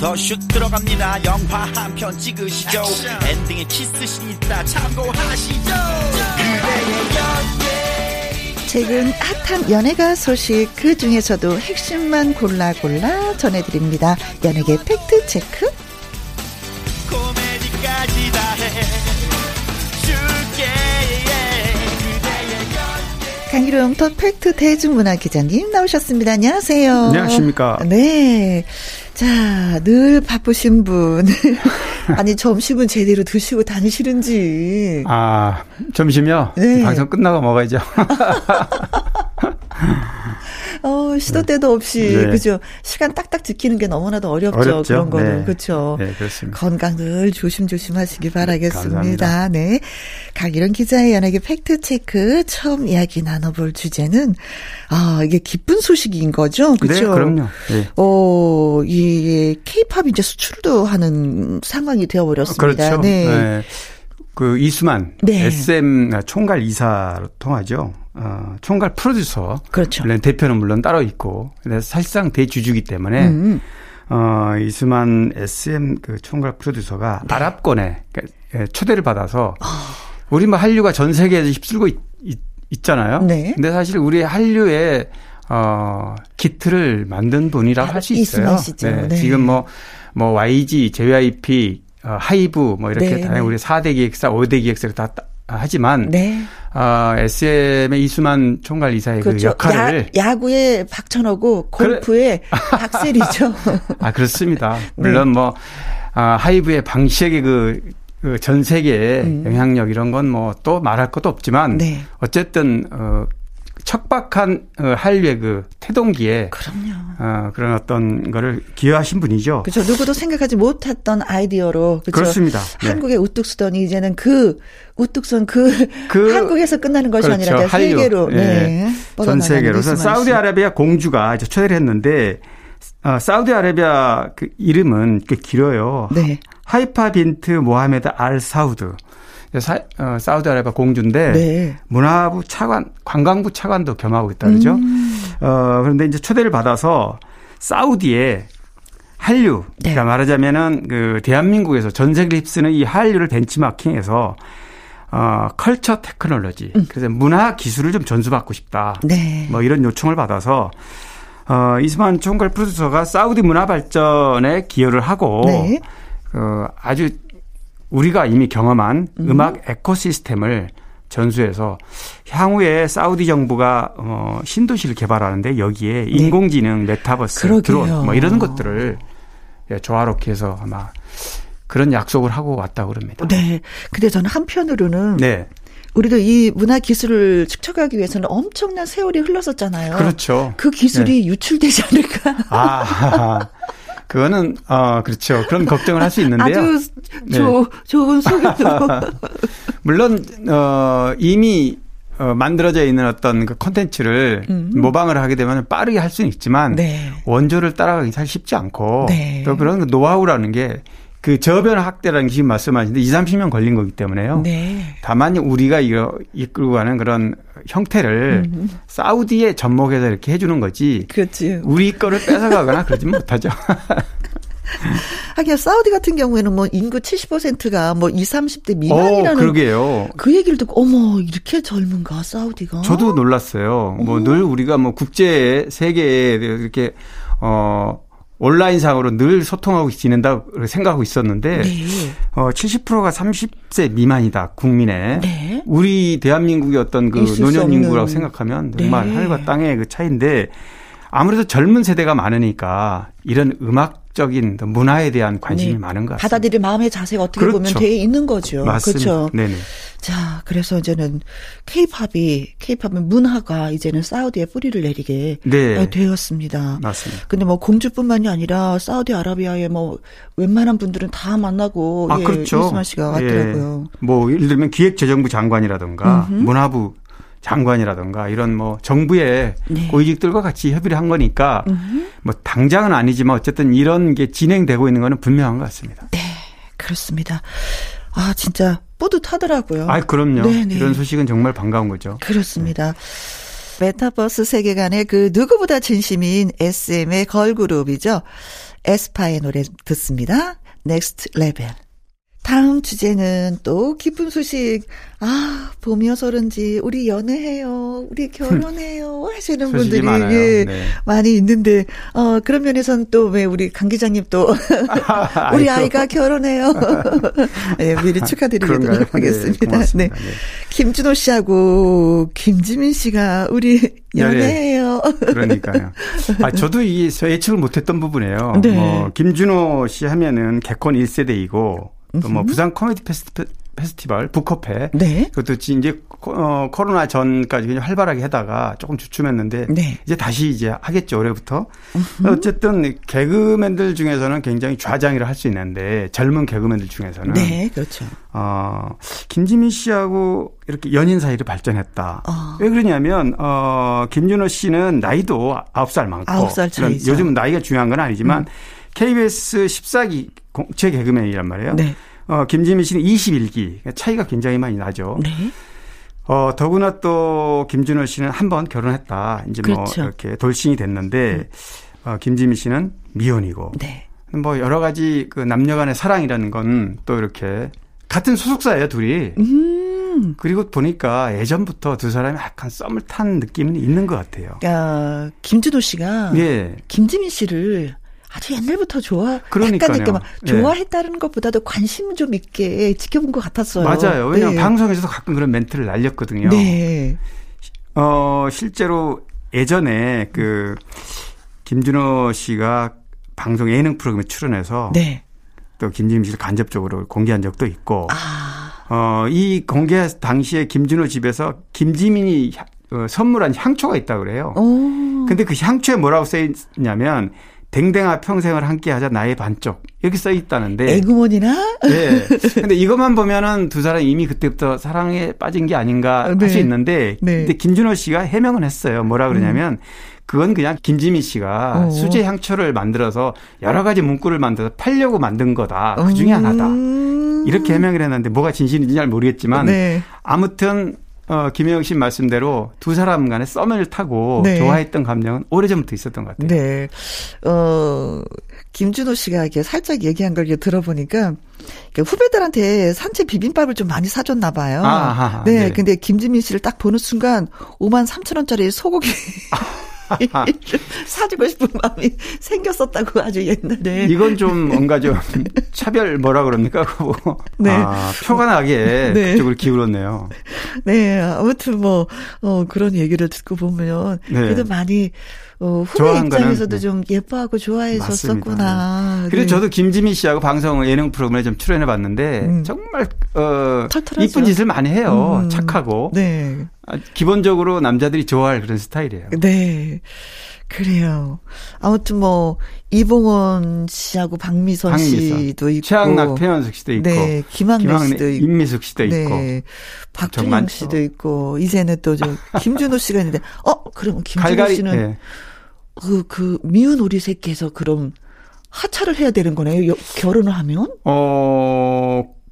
더슛 들어갑니다 영화 한 편 찍으시죠 엔딩에 키스신 있다 참고하시죠 최근 핫한 연예가 소식 그 중에서도 핵심만 골라 골라 전해드립니다. 연예계 팩트 체크. 코미디까지 다해 강일홍 더팩트 대중문화 기자님 나오셨습니다. 안녕하세요. 안녕하십니까. 네. 자, 늘 바쁘신 분. [LAUGHS] 아니, 점심은 제대로 드시고 다니시는지. 아, 점심이요? 네. 방송 끝나고 먹어야죠. [LAUGHS] 어, 시도 네. 때도 없이 네. 그죠. 시간 딱딱 지키는 게 너무나도 어렵죠. 어렵죠? 그런 거는 네. 그렇죠. 네, 그렇습니다. 건강 늘 조심조심 하시기 바라겠습니다. 감사합니다. 네. 강일원 기자의 연예계 팩트 체크 처음 이야기 나눠볼 주제는 아, 이게 기쁜 소식인 거죠. 그렇죠? 네, 그럼요. 네. 어, 이 케이팝 이제 수출도 하는 상황이 되어 버렸습니다. 그렇죠. 네. 네. 그 이수만 네. SM 총괄 이사로 통하죠. 어, 총괄 프로듀서. 그렇죠. 물론 대표는 물론 따로 있고. 사실상 대주주기 때문에 음. 어, 이수만 SM 그 총괄 프로듀서가 네. 아랍권에 그러니까, 예, 초대를 받아서 아. 우리 뭐 한류가 전 세계에서 휩쓸고 있, 잖아요 네. 근데 사실 우리 한류의 어, 기틀을 만든 분이라고 할 수 있어요. 씨죠. 네. 지금 뭐, 뭐 YG, JYP, 어, 하이브 뭐 이렇게 네, 다 네. 우리 4대 기획사, 5대 기획사를 다 따- 하지만 네. 어, SM의 이수만 총괄 이사의 그 그렇죠. 역할을 야, 야구에 박천호고 골프에 [LAUGHS] 박세리죠. 아, 그렇습니다. [LAUGHS] 네. 물론 뭐, 아, 하이브의 방식의 그, 그 전 세계의 영향력 이런 건 뭐 또 말할 것도 없지만 음. 네. 어쨌든, 어, 척박한 어, 한류의 그 태동기에 그럼요. 어, 그런 어떤 거를 기여하신 분이죠. 그렇죠. 누구도 생각하지 못했던 아이디어로 그렇죠. 그렇습니다. 네. 한국의 우뚝 수던이 이제는 그 우뚝 선그 [LAUGHS] 그- 한국에서 끝나는 것이 그렇죠. 아니라 한류. 세계로 예. 네. 전 세계로. 사우디아라비아 공주가 이제 초대를 했는데, 어, 사우디아라비아 그 이름은 꽤 길어요. 네. 하이파 빈트 모하메드 알 사우드. 사, 어, 사우디아라비아 공주인데 네. 문화부 차관, 관광부 차관도 겸하고 있다 그러죠. 음. 어, 그런데 이제 초대를 받아서 사우디에 한류, 네. 그러니까 말하자면은 그 대한민국에서 전 세계를 휩쓰는 이 한류를 벤치마킹해서 어, culture technology, 그래서 문화 기술을 좀 전수받고 싶다. 음. 네. 뭐 이런 요청을 받아서 어, 이스만 총괄 프로듀서가 사우디 문화 발전에 기여를 하고 네. 어, 아주 우리가 이미 경험한 음. 악 에코시스템을 전수해서 향후에 사우디 정부가 어, 신도시를 개발하는데 여기에 인공지능, 메타버스, 네. 그러게요. 드론 뭐 이런 것들을 예, 조화롭게 해서 아마 그런 약속을 하고 왔다고 그럽니다. 네. 근데 저는 한편으로는 네. 우리도 이 문화 기술을 축적하기 위해서는 엄청난 세월이 흘렀었잖아요. 그렇죠. 그 기술이 유출되지 않을까. 아, 그거는 어 그렇죠. 그런 걱정을 할 수 있는데요. 아주 네. 조, 좋은 소개로. [LAUGHS] 물론 어 이미 어, 만들어져 있는 어떤 그 콘텐츠를 모방을 하게 되면 빠르게 할 수는 있지만 음. 네. 원조를 따라가기 사실 쉽지 않고 네. 또 그런 그 노하우라는 게 그 저변 학대라는 게 지금 말씀하신데 2, 30년 걸린 거기 때문에요. 네. 다만 우리가 이거 이끌고 가는 그런 형태를 사우디에 접목해서 이렇게 해주는 거지 그렇지. 우리 거를 뺏어가거나 그러지 못하죠. [LAUGHS] 하긴 사우디 같은 경우에는 뭐 인구 70%가 뭐 20, 30대 어, 미만이라는 그러게요. 그 얘기를 듣고 어머 이렇게 젊은가 사우디가. 저도 놀랐어요. 뭐 늘 우리가 뭐 국제 세계에 이렇게 어 온라인상으로 늘 소통하고 지낸다 생각하고 있었는데 네. 어 70%가 30세 미만이다 국민의 네. 우리 대한민국의 어떤 그 노년 인구라고. 생각하면 정말 네. 하늘과 땅의 그 차이인데 아무래도 젊은 세대가 많으니까 이런 음악 적인 문화에 대한 관심이 네. 많은 것 같습니다. 받아들일 마음의 자세가 어떻게 그렇죠. 보면 돼 있는 거죠. 맞습니다. 그렇죠. 네네. 자, 그래서 이제는 케이팝이 케이팝의 문화가 이제는 사우디에 뿌리를 내리게 네. 되었습니다. 맞습니다. 근데 뭐 공주뿐만이 아니라 사우디아라비아에 뭐 웬만한 분들은 다 만나고 아, 예, 그렇죠. 씨가 왔더라고요. 예. 뭐 예를 들면 기획재정부 장관이라든가 문화부 장관이라든가 이런 뭐 정부의 네. 고위직들과 같이 협의를 한 거니까 뭐 당장은 아니지만 어쨌든 이런 게 진행되고 있는 거는 분명한 것 같습니다. 네, 그렇습니다. 아, 진짜 뿌듯하더라고요. 아, 그럼요. 네네. 이런 소식은 정말 반가운 거죠. 그렇습니다. 메타버스 세계관의 그 누구보다 진심인 SM의 걸그룹이죠. 에스파의 노래 듣습니다. Next Level. 다음 주제는 또 기쁜 소식. 아, 봄이어서 그런지 우리 연애해요. 우리 결혼해요. [LAUGHS] 하시는 분들이. 예, 네. 많이 있는데 어 그런 면에서는 또 왜 우리 강 기자님 또 [LAUGHS] 우리. 아이가 결혼해요. [LAUGHS] 예, 미리 축하드리도록? 하겠습니다. 네, 고맙습니다. 네. 네. 김준호 씨하고 김지민 씨가 우리 연애해요. 그러니까요. 아, 저도 이 예측을 못했던 부분이에요. 네. 뭐 김준호 씨 하면은 개콘 1세대이고 또 뭐 부산 코미디 페스티, 페스티벌 북커페 네. 그것도 이제 코- 어, 코로나 전까지 그냥 활발하게 하다가 조금 주춤했는데 네. 이제 다시 이제 하겠죠 올해부터 어쨌든 개그맨들 중에서는 굉장히 좌장이라 할 수 있는데 젊은 개그맨들 중에서는 네, 그렇죠. 어, 김지민 씨하고 이렇게 연인 사이를 발전했다. 어. 왜 그러냐면, 어, 김준호 씨는 나이도 9살 많고. 아홉 살 물론 차이죠. 요즘 나이가 중요한 건 아니지만, KBS 14기 공채 개그맨이란 말이에요. 네. 어, 김지민 씨는 21기. 차이가 굉장히 많이 나죠. 네. 어, 더구나 또 김준호 씨는 한 번 결혼했다. 이제 뭐 그렇죠. 이렇게 돌싱이 됐는데 어, 김지민 씨는 미혼이고 네. 뭐 여러 가지 그 남녀 간의 사랑이라는 건 또 이렇게 같은 소속사예요, 둘이. 음. 그리고 보니까 예전부터 두 사람이 약간 썸을 탄 느낌이 있는 것 같아요. 야, 김준호 씨가 예. 김지민 씨를 아주 옛날부터 좋아, 그러니까요. 약간 예. 좋아했다는 것보다도 관심 좀 있게 지켜본 것 같았어요. 맞아요. 왜냐하면 네. 방송에서도 가끔 그런 멘트를 날렸거든요. 네. 어, 실제로 예전에 그 김준호 씨가 방송 예능 프로그램에 출연해서 네. 또 김지민 씨를 간접적으로 공개한 적도 있고 아, 어, 이 공개 당시에 김준호 집에서 김지민이 향- 어, 선물한 향초가 있다 그래요. 오. 근데 그 향초에 뭐라고 써 있냐면 댕댕아 평생을 함께하자 나의 반쪽 이렇게 써 있다는데. 애구먼이나? 예. 근데 이것만 보면은 두 사람 이미 그때부터 사랑에 빠진 게 아닌가 네. 할수 있는데. 네. 근데 김준호 씨가 해명은 했어요. 뭐라 그러냐면 그건 그냥 김지민 씨가 어. 수제 향초를 만들어서 여러 가지 문구를 만들어서 팔려고 만든 거다. 그 중에 하나다. 음. 이렇게 해명을 했는데 뭐가 진실인지 잘 모르겠지만 네. 아무튼 어, 김혜영 씨 말씀대로 두 사람 간에 썸을 타고 네. 좋아했던 감정은 오래전부터 있었던 것 같아요. 네. 어, 김준호 씨가 이렇게 살짝 얘기한 걸 들어보니까 후배들한테 산채 비빔밥을 좀 많이 사줬나 봐요. 아하, 네, 네. 근데 김지민 씨를 딱 보는 순간 5만 3천 원짜리 소고기 [LAUGHS] [LAUGHS] 사주고 싶은 마음이 생겼었다고 아주 옛날에. 이건 좀 뭔가 좀 차별 뭐라 그럽니까? 네. 아, 표가 나게 네. 그쪽으로 기울었네요. 네, 아무튼 뭐, 어, 그런 얘기를 듣고 보면, 네. 그래도 많이, 어, 후배 입장에서도 네. 좀 예뻐하고 좋아해 줬었구나. 그래서 네. 저도 김지민 씨하고 방송 예능 프로그램에 좀 출연해 봤는데 음. 정말 어 털털하죠. 이쁜 짓을 많이 해요. 음. 착하고 네. 아, 기본적으로 남자들이 좋아할 그런 스타일이에요. 네. 그래요. 아무튼 뭐, 이봉원 씨하고 박미선, 박미선, 씨도 있고. 최양락, 태연숙 씨도 있고 네, 김학래 김학래, 씨도 있고. 임미숙 씨도 있고 네. 박준영 많죠. 씨도 있고, 이제는 또 저, 김준호 씨가 있는데, 어, 그러면 김준호 갈갈이 씨는 예. 그, 그, 미운 우리 새끼에서 그럼 하차를 해야 되는 거네요? 여- 결혼을 하면? 어,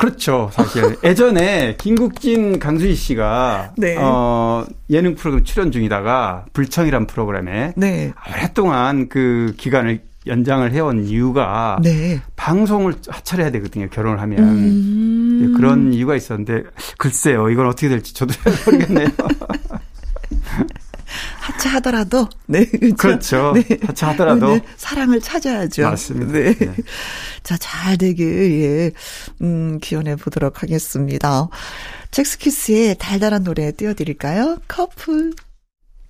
그렇죠. 사실. [LAUGHS] 예전에 김국진, 강수희 씨가 네. 어, 예능 프로그램 출연 중이다가 불청이란 프로그램에 네. 오랫동안 그 기간을 연장을 해온 이유가 네. 방송을 하차를 해야 되거든요. 결혼을 하면. 음. 예, 그런 이유가 있었는데 글쎄요. 이건 어떻게 될지 저도 잘 [LAUGHS] 모르겠네요. [LAUGHS] 하차하더라도, 네. [LAUGHS] 그렇죠. 그렇죠. 네. 하차하더라도. 네, 사랑을 찾아야죠. 맞습니다. 네. 네. 자, 잘 되길, 예, 음, 기원해 보도록 하겠습니다. 잭스키스의 달달한 노래 띄워드릴까요? 커플.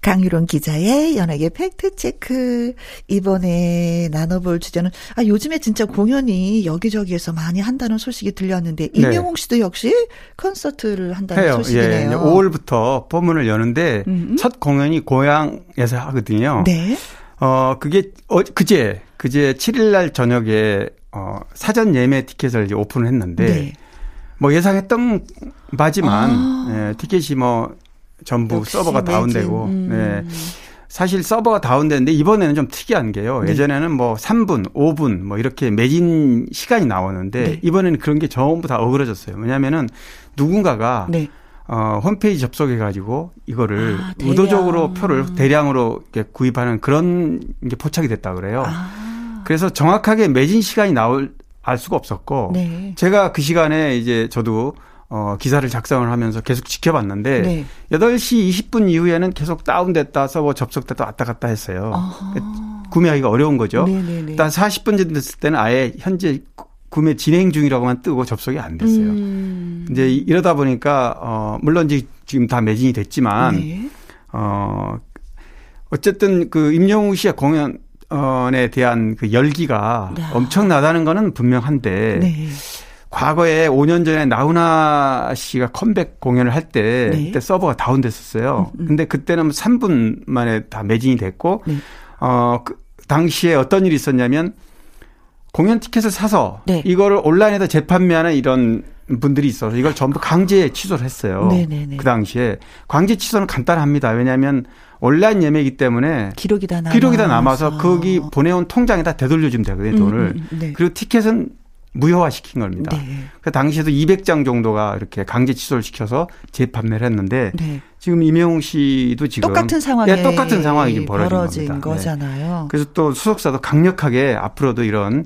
강유론 기자의 연예계 팩트체크. 이번에 나눠볼 주제는, 아, 요즘에 진짜 공연이 여기저기에서 많이 한다는 소식이 들렸는데, 임영웅 씨도 역시 콘서트를 한다는 네. 해요. 예. 소식이네요. 이제 5월부터 포문을 여는데 음. 첫 공연이 고향에서 하거든요. 네. 어, 그게, 어, 그제, 그제 7일날 저녁에, 어, 사전 예매 티켓을 이제 오픈을 했는데, 네. 뭐 예상했던 바지만, 아. 예, 티켓이 뭐 전부 서버가. 다운되고, 음. 네. 사실 서버가 다운됐는데 이번에는 좀 특이한 게요. 네. 예전에는 뭐 3분, 5분 뭐 이렇게 매진 시간이 나오는데 네. 이번에는 그런 게 전부 다 어그러졌어요. 왜냐면은 누군가가 네. 어, 홈페이지 접속해 가지고 이거를 아. 의도적으로 표를 대량으로 구입하는 그런 게 포착이 됐다 그래요. 아. 그래서 정확하게 매진 시간이 나올 알 수가 없었고 네. 제가 그 시간에 이제 저도 어 기사를 작성을 하면서 계속 지켜봤는데 네. 8시 20분 이후에는 계속 다운됐다 서버 접속됐다 왔다 갔다 했어요. 아하. 구매하기가 어려운 거죠. 네네네. 일단 40분 정도 됐을 때는 아예 현재 구- 구매 진행 중이라고만 뜨고 접속이 안 됐어요. 음. 이제 이러다 보니까 어 물론 이제 지금 다 매진이 됐지만 네. 어 어쨌든 그 임영웅 씨의 공연 에 대한 그 열기가 야. 엄청나다는 거는 분명한데 네. 과거에 5년 전에 나훈아 씨가 컴백 공연을 할때 네. 그때 서버가 다운됐었어요. 음, 음. 근데 그때는 3분 만에 다 매진이 됐고 네. 어 그 당시에 어떤 일이 있었냐면 공연 티켓을 사서 네. 이거를 온라인에다 재판매하는 이런 분들이 있어서 이걸 전부 강제 취소를 했어요. 네네네. 그 당시에 강제 취소는 간단합니다. 왜냐하면 온라인 예매이기 때문에 기록이 다 남아. 기록이 다 남아서 거기 보내온 통장에다 되돌려주면 되거든요, 돈을. 음, 음, 네. 그리고 티켓은 무효화시킨 겁니다. 네. 그 당시에도 200장 정도가 이렇게 강제 취소를 시켜서 재판매를 했는데 네. 지금 임영웅 씨도 지금 똑같은 상황에 예, 똑같은 상황이 지금 벌어진, 벌어진 겁니다. 네. 거잖아요. 그래서 또 수석사도 강력하게 앞으로도 이런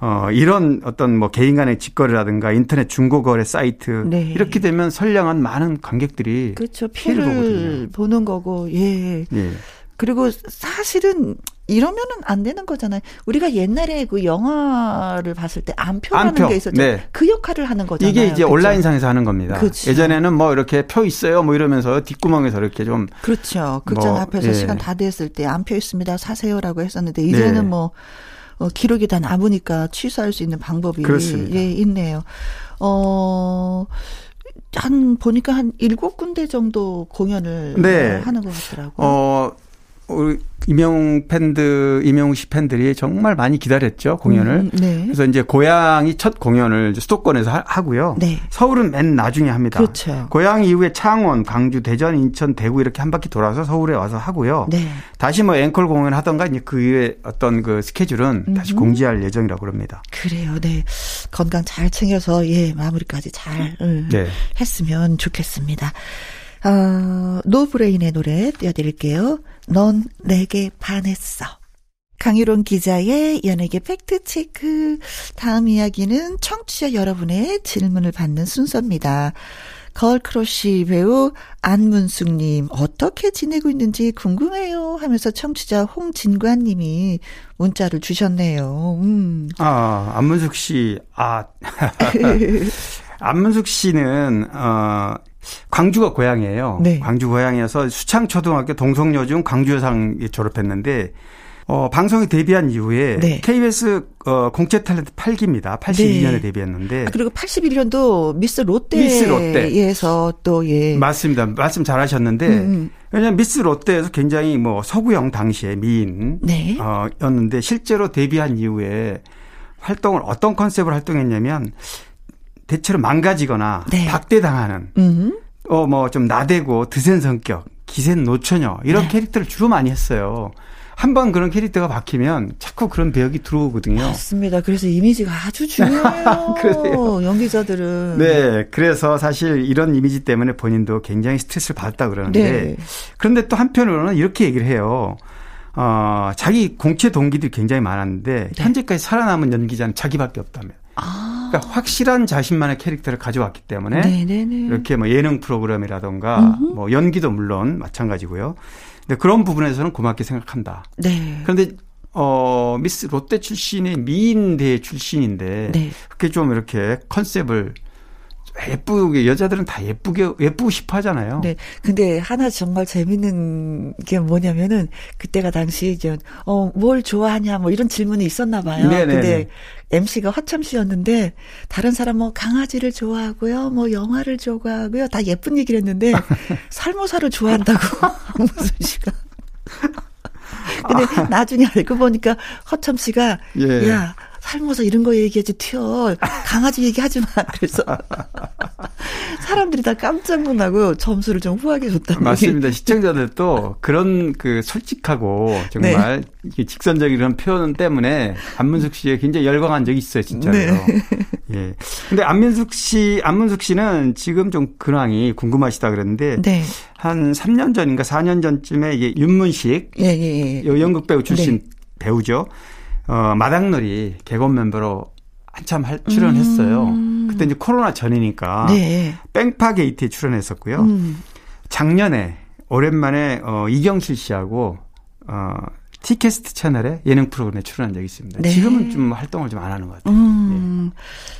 어 이런 어떤 뭐 개인 간의 직거래라든가 인터넷 중고 거래 사이트 네. 이렇게 되면 선량한 많은 관객들이 그렇죠. 피해를 피해를 보거든요. 보는 거고, 예. 예. 그리고 사실은 이러면은 안 되는 거잖아요. 우리가 옛날에 그 영화를 봤을 때 안표라는 안표. 게 있었죠. 네. 그 역할을 하는 거잖아요. 이게 이제 그죠? 온라인상에서 하는 겁니다. 그렇죠. 예전에는 뭐 이렇게 표 있어요 뭐 이러면서 뒷구멍에서 이렇게 좀 그렇죠. 극장 뭐, 앞에서 예. 시간 다 됐을 때 안표 있습니다. 사세요라고 했었는데 이제는 네. 뭐 어, 기록이 다 남으니까 취소할 수 있는 방법이 그렇습니다. 예, 있네요. 어, 한 보니까 한 일곱 군데 정도 공연을 네. 하는 것 같더라고요. 어, 우리 이명웅 팬들, 이명웅 씨 팬들이 정말 많이 기다렸죠, 공연을. 음, 네. 그래서 이제 고향이 첫 공연을 수도권에서 하- 하고요. 네. 서울은 맨 나중에 합니다. 그렇죠. 고향 이후에 창원, 광주, 대전, 인천, 대구 이렇게 한 바퀴 돌아서 서울에 와서 하고요. 네. 다시 뭐 앵콜 공연 하던가 이제 그 이후에 어떤 그 스케줄은 다시. 공지할 예정이라고 합니다. 그래요. 네. 건강 잘 챙겨서 예, 마무리까지 잘 음, 네. 했으면 좋겠습니다. 어, 노브레인의 노래 띄워드릴게요. 넌 내게 반했어. 강일홍 기자의 연예계 팩트체크. 다음 이야기는 청취자 여러분의 질문을 받는 순서입니다. 걸크러쉬 배우 안문숙님, 어떻게 지내고 있는지 궁금해요 하면서 청취자 홍진관님이 문자를 주셨네요. 음. 아, 안문숙 씨, 아. [LAUGHS] [LAUGHS] 안문숙 씨는, 어, 광주가 고향이에요. 네. 광주 고향이어서 수창초등학교 동성여중 광주여상에 졸업했는데, 어, 방송에 데뷔한 이후에 네. KBS 어, 공채 탤런트 8기입니다. 82년에 네. 데뷔했는데. 아, 그리고 81년도 미스 롯데에서 미스 롯데. 또 예. 맞습니다. 말씀 잘 하셨는데, 음. 왜냐면 미스 롯데에서 굉장히 뭐 서구형 당시에 미인, 네. 어, 였는데 실제로 데뷔한 이후에 활동을 어떤 컨셉으로 활동했냐면 대체로 망가지거나 네. 박대당하는 음. 어뭐 좀 나대고 드센 성격, 기센 노처녀 이런 네. 캐릭터를 주로 많이 했어요. 한번 그런 캐릭터가 박히면 자꾸 그런 배역이 들어오거든요. 맞습니다. 그래서 이미지가 아주 중요해요. [LAUGHS] 그러세요? 연기자들은. 네, 그래서 사실 이런 이미지 때문에 본인도 굉장히 스트레스를 받았다 그러는데 네. 그런데 또 한편으로는 이렇게 얘기를 해요. 어, 자기 공채 동기들이 굉장히 많았는데 네. 현재까지 살아남은 연기자는 자기밖에 없다며. 아. 그러니까 확실한 자신만의 캐릭터를 가져왔기 때문에 네네네. 이렇게 뭐 예능 프로그램이라던가 뭐 연기도 물론 마찬가지고요. 근데 그런 부분에서는 고맙게 생각한다. 네. 그런데 어 미스 롯데 출신의 미인대 출신인데 네. 그렇게 좀 이렇게 컨셉을 예쁘게 여자들은 다 예쁘게 예쁘고 싶어 하잖아요. 네. 근데 하나 정말 재밌는 게 뭐냐면은 그때가 당시 이제 어뭘 좋아하냐 뭐 이런 질문이 있었나 봐요. 네네네. 근데 MC가 허참 씨였는데 다른 사람 뭐 강아지를 좋아하고요. 뭐 영화를 좋아하고요. 다 예쁜 얘기를 했는데 [LAUGHS] 살모사를 좋아한다고 [LAUGHS] 무슨 씨가 [LAUGHS] 근데 나중에 알고 보니까 허참 씨가 예. 야 살모사 이런 거 얘기하지 튀어 강아지 얘기하지 마 [LAUGHS] 그래서 사람들이 다 깜짝 놀라고 점수를 좀 후하게 줬다는 맞습니다. [LAUGHS] 시청자들도 그런 그 솔직하고 정말 이게 직선적인 이런 표현 때문에 안문숙 씨에 굉장히 열광한 적이 있어요, 진짜로요. 네. 예. 근데 안문숙 씨, 안문숙 씨는 지금 좀 근황이 궁금하시다 그랬는데 네. 한 3년 전인가 4년 전쯤에 이게 윤문식 예, 예, 예. 연극 배우 출신 네. 배우죠. 어, 마당놀이 개건 멤버로 한참 할, 출연했어요. 음. 그때 이제 코로나 전이니까 네. 뺑파 게이트에 출연했었고요. 음. 작년에 오랜만에 어, 이경실 씨하고 어, 티캐스트 채널의 예능 프로그램에 출연한 적이 있습니다. 네. 지금은 좀 활동을 좀 안 하는 것 같아요. 음,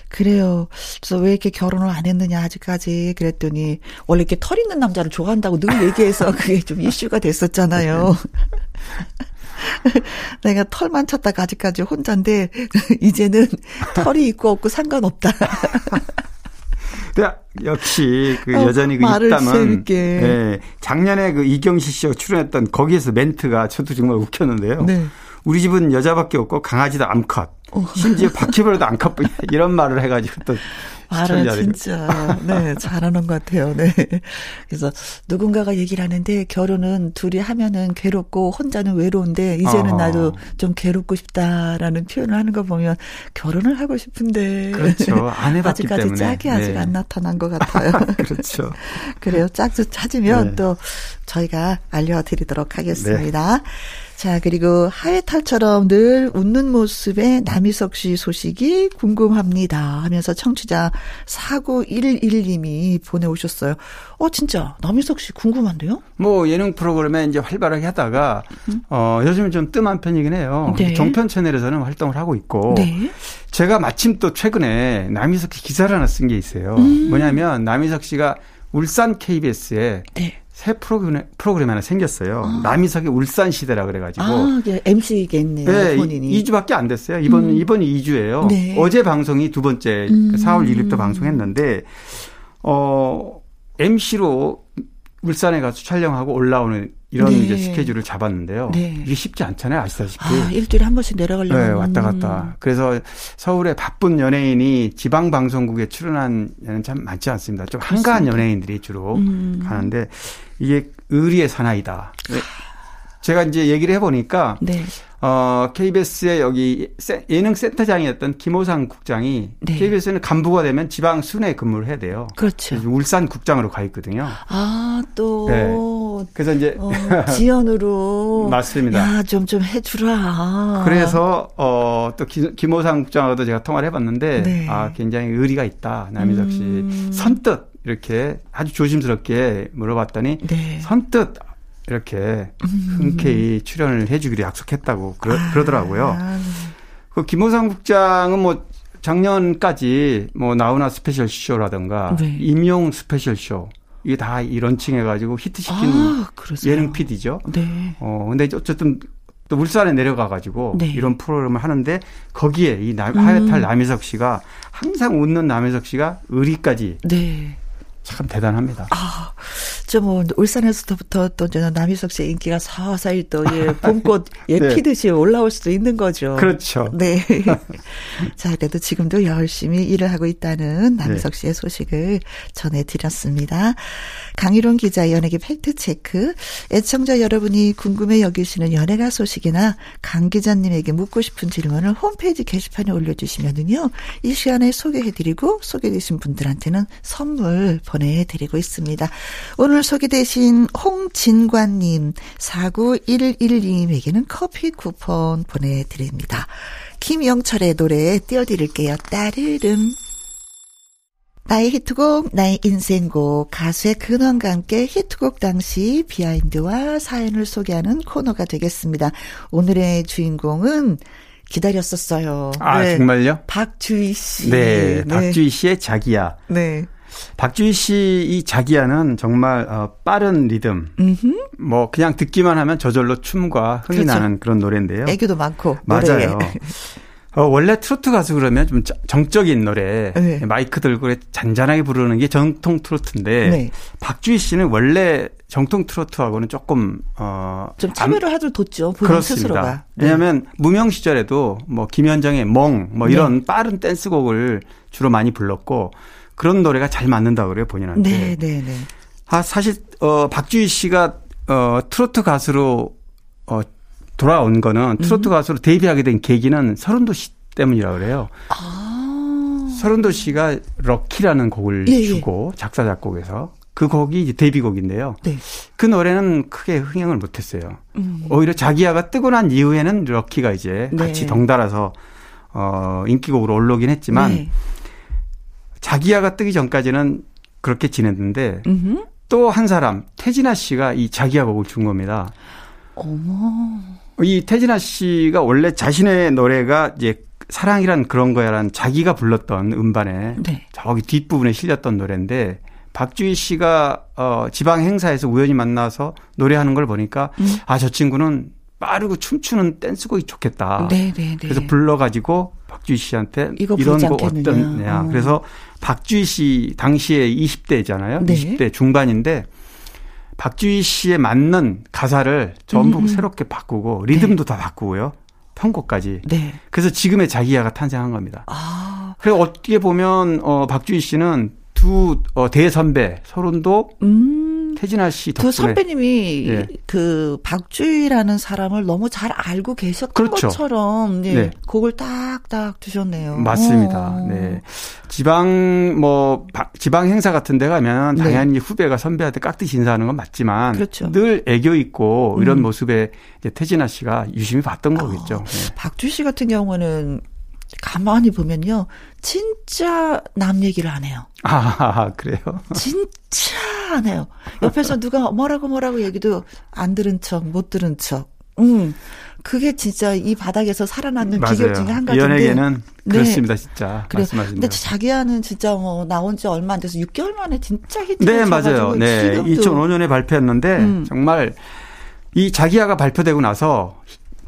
그래요. 그래서 왜 이렇게 결혼을 안 했느냐, 아직까지. 그랬더니, 원래 이렇게 털 있는 남자를 좋아한다고 늘 얘기해서 [LAUGHS] 그게 좀 이슈가 됐었잖아요. [LAUGHS] 내가 털만 쳤다가 아직까지 혼자인데, [LAUGHS] 이제는 털이 있고 없고 상관없다. [LAUGHS] 역시 그 어, 여전히 그 세게. 예, 작년에 그 이경실 씨가 출연했던 거기에서 멘트가 저도 정말 웃겼는데요. 네. 우리 집은 여자밖에 없고 강아지도 암컷. 어. 심지어 바퀴벌레도 암컷뿐이야. 이런 말을 해가지고 또 말을 진짜 네 잘하는 것 같아요. 네. 그래서 누군가가 얘기를 하는데 결혼은 둘이 하면은 괴롭고 혼자는 외로운데 이제는 어. 나도 좀 괴롭고 싶다라는 표현을 하는 거 보면 결혼을 하고 싶은데 그렇죠. 안 해봤기 아직까지 때문에 짝이 아직 네. 안 나타난 것 같아요. [LAUGHS] 그렇죠. 그래요. 짝도 찾으면 네. 또 저희가 알려드리도록 하겠습니다. 네. 자, 그리고 하회탈처럼 늘 웃는 모습의 남희석 씨 소식이 궁금합니다. 하면서 청취자 4911님이 보내오셨어요. 어, 진짜, 남희석 씨 궁금한데요? 뭐, 예능 프로그램에 이제 활발하게 하다가, 음. 어, 요즘은 좀 뜸한 편이긴 해요. 네. 종편 채널에서는 활동을 하고 있고, 네. 제가 마침 또 최근에 남희석 씨 기사를 하나 쓴 게 있어요. 음. 뭐냐면, 남희석 씨가 울산 KBS에 네. 새 프로그램, 프로그램 하나 생겼어요. 아. 남이석의 울산 시대라 그래가지고. 아, MC겠네요. 네, 본인이. 2주밖에 안 됐어요. 이번, 음. 이번이 2주예요. 네. 어제 방송이 두 번째, 음. 4월 1일부터 방송했는데, 어, MC로 울산에 가서 촬영하고 올라오는 이런 네. 이제 스케줄을 잡았는데요. 네. 이게 쉽지 않잖아요, 아시다시피. 아, 일주일에 한 번씩 내려가려면. 네, 왔다 갔다. 그래서 서울에 바쁜 연예인이 지방 방송국에 출연한 연예는 참 많지 않습니다. 좀 그렇습니다. 한가한 연예인들이 주로 음. 가는데 이게 의리의 사나이다. 제가 이제 얘기를 해보니까 네. 어, KBS의 여기 예능 센터장이었던 김호상 국장이 네. KBS는 간부가 되면 지방 순회 근무를 해야 돼요. 그렇죠. 울산 국장으로 가 있거든요. 아, 또. 네. 그래서 이제. 어, [LAUGHS] 지연으로. 맞습니다. 야, 좀, 좀 해주라. 그래서, 어, 또 김, 김호상 국장하고도 제가 통화를 해봤는데, 네. 아, 굉장히 의리가 있다. 남희석 씨. 음. 선뜻 이렇게 아주 조심스럽게 물어봤더니, 네. 선뜻 이렇게 흔쾌히 출연을 해주기로 약속했다고 그러, 아. 그러더라고요. 그 김호상 국장은 뭐 작년까지 뭐 나훈아 스페셜 쇼라든가 네. 임영웅 스페셜 쇼 이게 다 이 런칭 해가지고 히트시킨 아, 예능 PD죠. 네. 어 근데 어쨌든 또 울산에 내려가가지고 네. 이런 프로그램을 하는데 거기에 이 남, 하회탈 음. 남희석 씨가 항상 웃는 남희석 씨가 의리까지 네. 참 대단합니다. 아, 저뭐 울산에서부터 또 남희석 씨의 인기가 서서히 또 예, [LAUGHS] 봄꽃 예 네. 피듯이 올라올 수도 있는 거죠. 그렇죠. 네. [LAUGHS] 자, 그래도 지금도 열심히 일을 하고 있다는 남희석 네. 씨의 소식을 전해드렸습니다. 강희론 기자 연예계 팩트 체크. 애청자 여러분이 궁금해 여기시는 연예가 소식이나 강 기자님에게 묻고 싶은 질문을 홈페이지 게시판에 올려주시면은요. 이 시간에 소개해드리고 소개되신 분들한테는 선물 보내 드리고 있습니다. 오늘 소개되신 홍진관님, 4911님에게는 커피 쿠폰 보내드립니다. 김영철의 노래 띄워드릴게요. 따르릉. 나의 히트곡, 나의 인생곡, 가수의 근원과 함께 히트곡 당시 비하인드와 사연을 소개하는 코너가 되겠습니다. 오늘의 주인공은 기다렸었어요. 아, 네. 정말요? 박주희 씨. 네, 네. 박주희 씨의 자기야. 네. 박주희 씨 이 자기야는 정말 어, 빠른 리듬. 음흠. 뭐 그냥 듣기만 하면 저절로 춤과 흥이 그렇죠. 나는 그런 노래인데요. 애교도 많고. 맞아요. [LAUGHS] 어, 원래 트로트 가수 그러면 좀 정적인 노래, 네. 마이크 들고 잔잔하게 부르는 게 정통 트로트인데, 네. 박주희 씨는 원래 정통 트로트하고는 조금, 어. 좀 차별을 하도 뒀죠, 본인 스스로가. 네. 왜냐하면 무명 시절에도 뭐 김현정의 멍, 뭐 이런 네. 빠른 댄스곡을 주로 많이 불렀고, 그런 노래가 잘 맞는다고 그래요, 본인한테. 네, 네, 네. 아, 사실, 어, 박주희 씨가, 어, 트로트 가수로, 어, 돌아온 거는 트로트 음. 가수로 데뷔하게 된 계기는 서른도 씨 때문이라고 그래요. 아. 서른도 씨가 럭키라는 곡을 예, 예. 주고 작사 작곡에서 그 곡이 이제 데뷔곡인데요. 네. 그 노래는 크게 흥행을 못했어요. 음. 오히려 자기야가 뜨고 난 이후에는 럭키가 이제 네. 같이 덩달아서 어 인기곡으로 올라오긴 했지만 네. 자기야가 뜨기 전까지는 그렇게 지냈는데 또 한 사람 태진아 씨가 이 자기야 곡을 준 겁니다. 어머. 이 태진아 씨가 원래 자신의 노래가 이제 사랑이란 그런 거야란 자기가 불렀던 음반에 네. 저기 뒷부분에 실렸던 노래인데 박주희 씨가 어 지방 행사에서 우연히 만나서 노래하는 걸 보니까 음. 아 저 친구는 빠르고 춤추는 댄스곡이 좋겠다. 네네네. 네, 네. 그래서 불러가지고 박주희 씨한테 이런 거 어떠냐. 어. 그래서 박주희 씨 당시에 20대잖아요. 네. 20대 중반인데 박주희 씨에 맞는 가사를 전부 음. 새롭게 바꾸고 리듬도 네. 다 바꾸고요. 편곡까지. 네. 그래서 지금의 자기야가 탄생한 겁니다. 아. 그래 어떻게 보면 어 박주희 씨는 두 어, 대선배 설운도 음. 태진아 씨 덕분에 두 선배님이 예. 그 박주희라는 사람을 너무 잘 알고 계셨던 그렇죠. 것처럼 예, 네. 곡을 딱딱 두셨네요. 맞습니다. 어. 네. 지방 뭐 바- 지방 행사 같은 데 가면 네. 당연히 후배가 선배한테 깍듯이 인사하는 건 맞지만 그렇죠. 늘 애교 있고 이런 음. 모습에 이제 태진아 씨가 유심히 봤던 거겠죠. 네. 박주희 씨 같은 경우는 가만히 보면요. 진짜 남 얘기를 안 해요. 아, 그래요? 진짜 안 해요. 옆에서 누가 뭐라고 뭐라고 얘기도 안 들은 척, 못 들은 척. 음. 그게 진짜 이 바닥에서 살아남는 비결 중에 한 가지인데. 연예계는 네. 그렇습니다, 진짜. 그래요. 말씀하신 근데. 자기야는 진짜 뭐 나온 지 얼마 안 돼서 6개월 만에 진짜 히트 네, 맞아요. 네. 2005년에 발표했는데 음. 정말 이 자기야가 발표되고 나서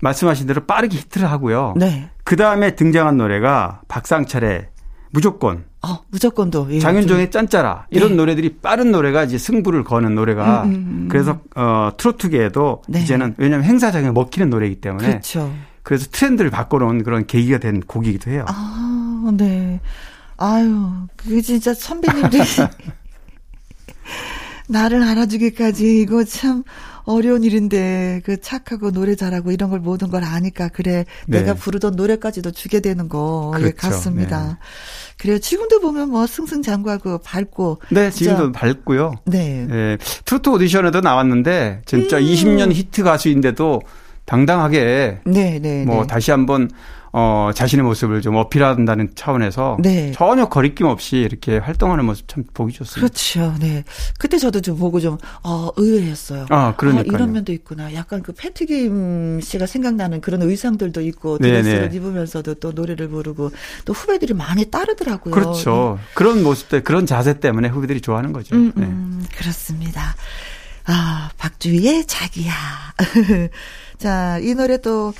말씀하신 대로 빠르게 히트를 하고요. 네. 그 다음에 등장한 노래가 박상철의 무조건, 어, 무조건도. 예, 장윤정의 짠짜라 이런 네. 노래들이 빠른 노래가 이제 승부를 거는 노래가 음, 음, 음. 그래서 어 트로트계에도 네. 이제는 왜냐하면 행사장에 먹히는 노래이기 때문에 그렇죠. 그래서 트렌드를 바꿔놓은 그런 계기가 된 곡이기도 해요. 아, 네. 아유, 그게 진짜 선배님들이 [LAUGHS] 나를 알아주기까지 이거 참 어려운 일인데 그 착하고 노래 잘하고 이런 걸 모든 걸 아니까 그래 네. 내가 부르던 노래까지도 주게 되는 거 예, 그렇죠. 같습니다. 네. 그래요. 지금도 보면 뭐 승승장구하고 밝고 네, 지금도 밝고요. 네. 예, 트로트 오디션에도 나왔는데 진짜 음. 20년 히트 가수인데도 당당하게 네, 네, 뭐 네. 다시 한번 어 자신의 모습을 좀 어필한다는 차원에서 네. 전혀 거리낌 없이 이렇게 활동하는 모습 참 보기 좋습니다. 그렇죠. 네. 그때 저도 좀 보고 좀, 어, 의외였어요. 아, 그러니까요. 이런 면도 있구나. 약간 그 패트김 씨가 생각나는 그런 의상들도 있고, 네, 드레스를 네. 입으면서도 또 노래를 부르고, 또 후배들이 많이 따르더라고요. 그렇죠. 그런 모습들, 그런 자세 때문에 후배들이 좋아하는 거죠. 음, 네. 음, 그렇습니다. 아, 박주희의 자기야. [LAUGHS] 자, 이 노래 또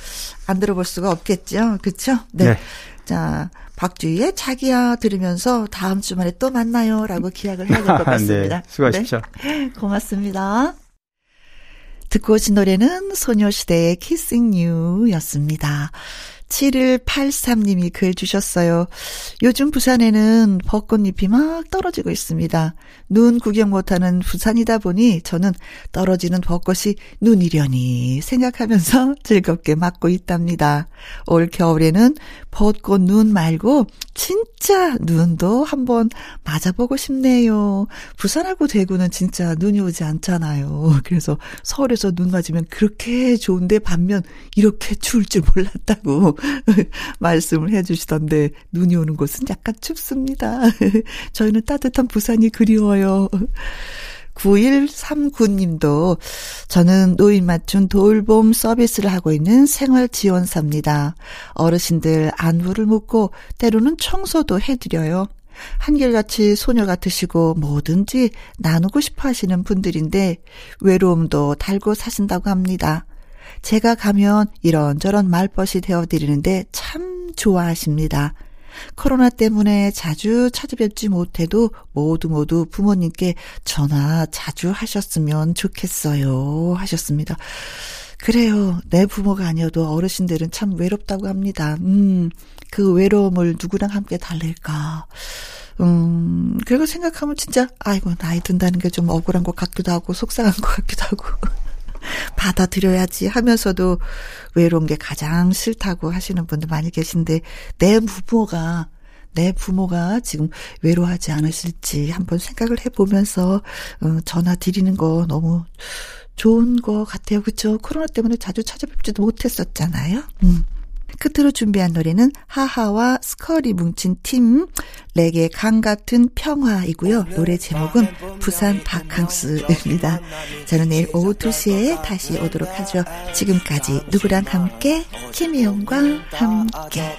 안 들어볼 수가 없겠죠. 그렇죠? 네. 네. 자, 박주희의 자기야 들으면서 다음 주말에 또 만나요라고 기약을 해야 될 것 [LAUGHS] 같습니다. 네, 수고하십시오. 네, [LAUGHS] 고맙습니다. 듣고 오신 노래는 소녀시대의 Kissing You 였습니다. 7183님이 글 주셨어요. 요즘 부산에는 벚꽃잎이 막 떨어지고 있습니다. 눈 구경 못하는 부산이다 보니 저는 떨어지는 벚꽃이 눈이려니 생각하면서 [LAUGHS] 즐겁게 맞고 있답니다. 올 겨울에는 벚꽃 눈 말고 진짜 눈도 한번 맞아보고 싶네요. 부산하고 대구는 진짜 눈이 오지 않잖아요. [LAUGHS] 그래서 서울에서 눈 맞으면 그렇게 좋은데 반면 이렇게 추울 줄 몰랐다고 [LAUGHS] 말씀을 해주시던데 눈이 오는 곳은 약간 춥습니다. [LAUGHS] 저희는 따뜻한 부산이 그리워요. [LAUGHS] 9139님도 저는 노인 맞춤 돌봄 서비스를 하고 있는 생활지원사입니다. 어르신들 안부를 묻고 때로는 청소도 해드려요. 한결같이 소녀 같으시고 뭐든지 나누고 싶어 하시는 분들인데 외로움도 달고 사신다고 합니다. 제가 가면 이런저런 말벗이 되어드리는데 참 좋아하십니다. 코로나 때문에 자주 찾아뵙지 못해도 모두 모두 부모님께 전화 자주 하셨으면 좋겠어요. 하셨습니다. 그래요. 내 부모가 아니어도 어르신들은 참 외롭다고 합니다. 음, 그 외로움을 누구랑 함께 달랠까. 음, 그리고 생각하면 진짜, 아이고, 나이 든다는 게 좀 억울한 것 같기도 하고, 속상한 것 같기도 하고. 받아들여야지 하면서도 외로운 게 가장 싫다고 하시는 분들 많이 계신데 내 부모가 내 부모가 지금 외로워하지 않으실지 한번 생각을 해보면서 어, 전화 드리는 거 너무 좋은 것 같아요. 그렇죠? 코로나 때문에 자주 찾아뵙지도 못했었잖아요. 음. 끝으로 준비한 노래는 하하와 스컬이 뭉친 팀 레게 강 같은 평화이고요. 노래 제목은 부산 바캉스입니다. 저는 내일 오후 2시에 다시 오도록 하죠. 지금까지 누구랑 함께 김희영과 함께